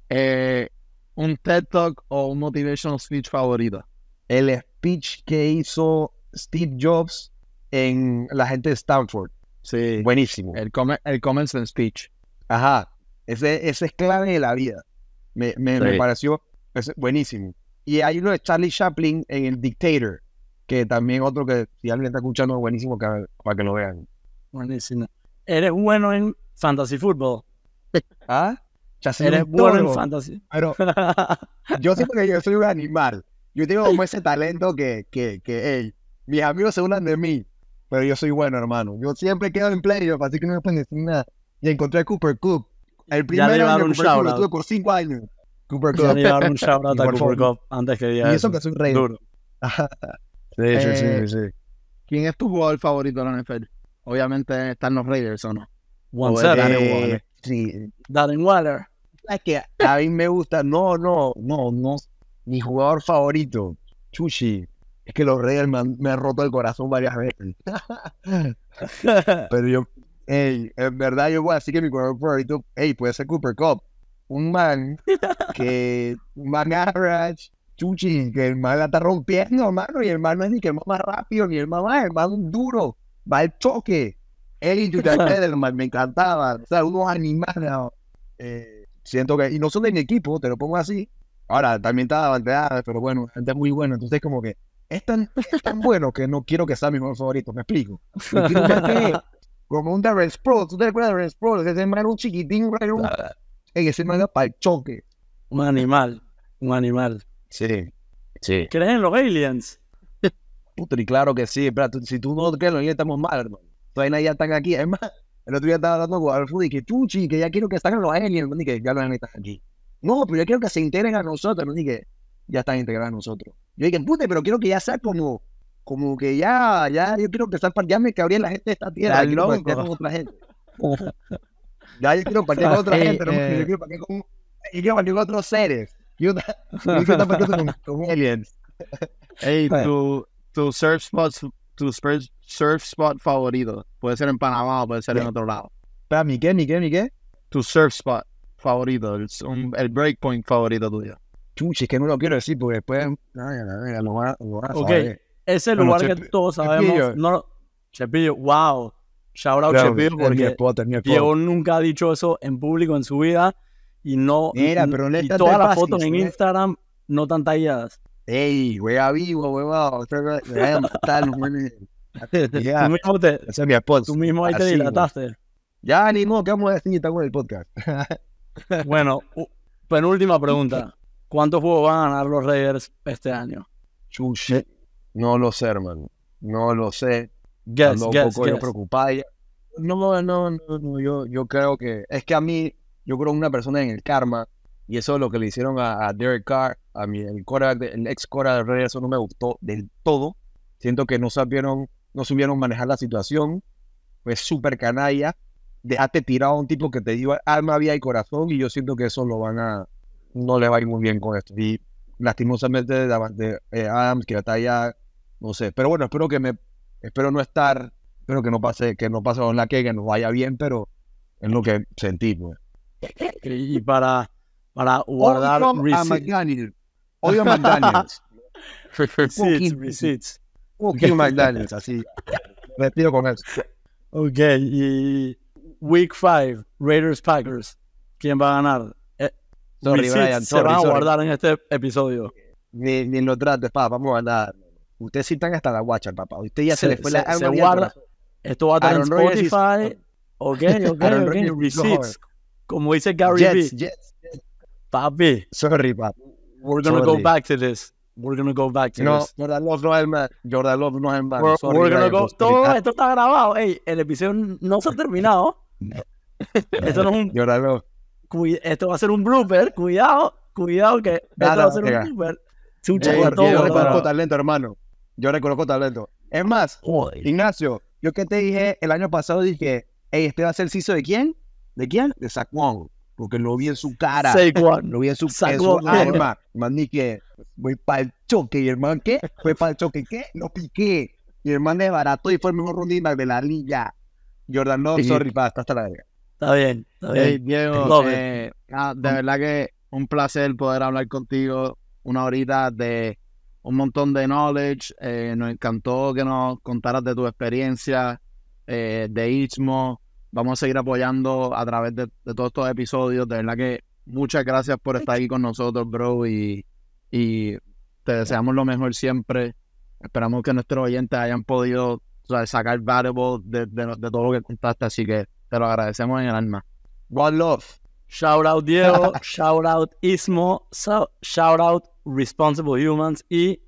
eh, un TED Talk o un motivational speech favorito. El speech que hizo Steve Jobs en la gente de Stanford. Sí. Buenísimo. El, come- el commencement speech. Ajá. Ese, ese es clave de la vida. Me, me, me pareció ese- buenísimo. Y hay uno de Charlie Chaplin en El Dictator, que también otro que si alguien está escuchando es buenísimo que- para que lo vean. Buenísimo. ¿Eres bueno en fantasy football? (laughs) ¿Ah? Ya ¿Eres bueno en fantasy? Pero (laughs) yo siento que yo soy un animal. Yo tengo como ese talento que, que, que hey, mis amigos se burlan de mí, pero yo soy bueno, hermano. Yo siempre quedo en playoff, así que no me pueden decir nada. Y encontré a Cooper Cook. El primer año un Cooper Cook lo shout-out. tuve por cinco años. Cooper Ya Cook. le un (laughs) shout out Y a Cooper. Cup antes que Y diga eso eso. que soy rey. Duro. (laughs) Sí, sí, sí, sí, sí. ¿Quién es tu jugador favorito de la NFL? Obviamente están los Raiders, ¿o no? One O. Darren Eh, Waller. sí. Darren Waller. Es que a mí me gusta, no, no, no, no. Mi jugador favorito, Chuchi. Es que los Raiders me han, me han roto el corazón varias veces. (laughs) Pero yo, ey, en verdad yo voy a decir que mi jugador favorito, ey, puede ser Cooper Cup. Un man que, un man average, chuchi, que el man la está rompiendo, mano, y el man no es ni que el más rápido, ni el man más, el man duro, va al choque. Él y Edelman me encantaban, o sea, unos animales. Eh, siento que, y no son de mi equipo, te lo pongo así. Ahora, también está Davante Adams, pero bueno, gente muy bueno, entonces como que es tan, es tan bueno que no quiero que sea mi jugador favorito, me explico. Como un (laughs) Darren Sproles, ¿tú te acuerdas de Darren Sproles? Ese man era un chiquitín, era un, Ey, ese man para el choque. Un animal, un animal. Sí, sí. ¿Crees en los aliens? Puta, y claro que sí, pero tú- si tú no crees, los aliens estamos mal, hermano. Todavía ya están aquí. Es más, el otro día estaba hablando con Alfred y que chuchi, que ya quiero que salgan los aliens, y que ya los aliens están aquí. No, pero yo quiero que se integren a nosotros, ¿no? y que ya están integrados a nosotros. Yo dije, puta, pero quiero que ya sea como, como que ya, ya, yo quiero sea ya me cabría la gente de esta tierra, Estás quiero partir con otra gente. ya yo quiero partir con otra gente, no, eh. yo quiero partir con, yo quiero partir con otros seres. Yo, yo quiero partiendo con, con aliens. Ey, tu, tu surf spot, tu surf, surf spot favorito. Puede ser en Panamá o puede ser en Bien. otro lado. Espera, ¿mi qué, mi qué, mi qué? Tu surf spot favorito, el, un- el breakpoint favorito tuyo. Chuchi, es que no lo quiero decir porque después. Ay, lo van a, lo van a Ok. saber. Ese Bueno, lugar que todos sabemos. Chepillo. No, Chepillo, wow. Shout out Claro, Chepillo porque spot, es mi spot. Diego nunca ha dicho eso en público en su vida y no. Mira, pero es y todas las fotos en ¿sí? Instagram no tan talladas. Ey, wea vivo, huevado. (laughs) Ya, Tú mismo, te- ese es mi tú mismo ahí te Así, dilataste. Ya, ni modo, ¿qué vamos a decir? Estamos en el podcast. (laughs) Bueno, penúltima pregunta. ¿Cuántos juegos van a ganar los Raiders este año? Chuchi. No lo sé, hermano. No lo sé. Guess, Ando un guess, poco yo guess. preocupado. No, no, no, no, yo, yo creo que es que a mí, yo creo una persona en el karma y eso es lo que le hicieron a, a Derek Carr, a mí, el, de- el ex Cora de Reyes, eso no me gustó del todo. Siento que no supieron, no supieron manejar la situación, fue súper canalla. Dejaste tirado a un tipo que te dio alma, vida y corazón y yo siento que eso lo van a, no le va a ir muy bien con esto. Y lastimosamente de, de, eh, Adams que está allá, no sé, pero bueno, espero que me, espero no estar espero que no pase, que no pase con la que, que nos vaya bien, pero es lo que sentí, pues. Y para, para guardar receipts, McDaniels. Odio a McDaniels. (laughs) receipts, receipts. You, McDaniels, así. Me retiro con eso. Ok, y Week 5, Raiders Packers. ¿Quién va a ganar? Sorry, Brian, se sorry, van a guardar en este episodio. Ni, ni lo trates, papá, vamos a andar. Ustedes sí están hasta la guacha, papá. Usted ya se, Se- le fue la se guarda. Esto va a estar en Spotify. Ok, (laughs) ok, Aaron ok. Rodgers is Receipts. Como dice Gary Jets, B. Jets. Papi, Sorry, papá. we're gonna go Sorry. back to this. We're gonna go back to No, this. Jordan Love no es el man. Jordan Love no es el man. We're, Sorry, we're gonna go. Todo esto está grabado. Ey, el episodio no se ha terminado. (laughs) esto no es un Jordan Love. Esto va a ser un blooper. Cuidado, cuidado que esto va a ser un blooper. Chucha, todo, yo reconozco talento, hermano. Yo reconozco talento. Es más, Joder. Ignacio, yo que te dije el año pasado, dije, hey, este va a ser el CISO de quién? ¿De quién? De Saquon. Porque lo vi en su cara. Saquon. Lo vi en su, en su alma. Man, dije, voy para el choque. Y hermano, ¿qué? Fue para el choque. ¿Qué? Lo piqué. Y hermano es barato y fue el mejor running de la liga. Jordan Love, Sí. sorry, pa, hasta la verga. Está bien, está bien. Hey, Diego, eh, ah, de verdad que un placer poder hablar contigo una horita de un montón de knowledge. eh, nos encantó que nos contaras de tu experiencia eh, de Istmo. Vamos a seguir apoyando a través de, de todos estos episodios. De verdad que muchas gracias por estar aquí con nosotros, bro. Y, y te deseamos lo mejor siempre. Esperamos que nuestros oyentes hayan podido o sea, sacar de, de- de todo lo que contaste. Así que te lo agradecemos en el alma. One Love. Shout out Diego, (laughs) shout out Ismo, shout out Responsible Humans y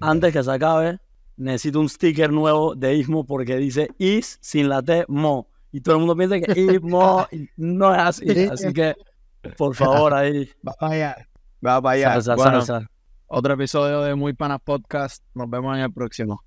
antes que se acabe, necesito un sticker nuevo de Ismo porque dice Is sin la T, Mo. Y todo el mundo piensa que (laughs) Ismo no es así. Así que, por favor, ahí. Va para allá. Va para allá. Salsa, Bueno. salsa. Otro episodio de Muy Panas Podcast. Nos vemos en el próximo.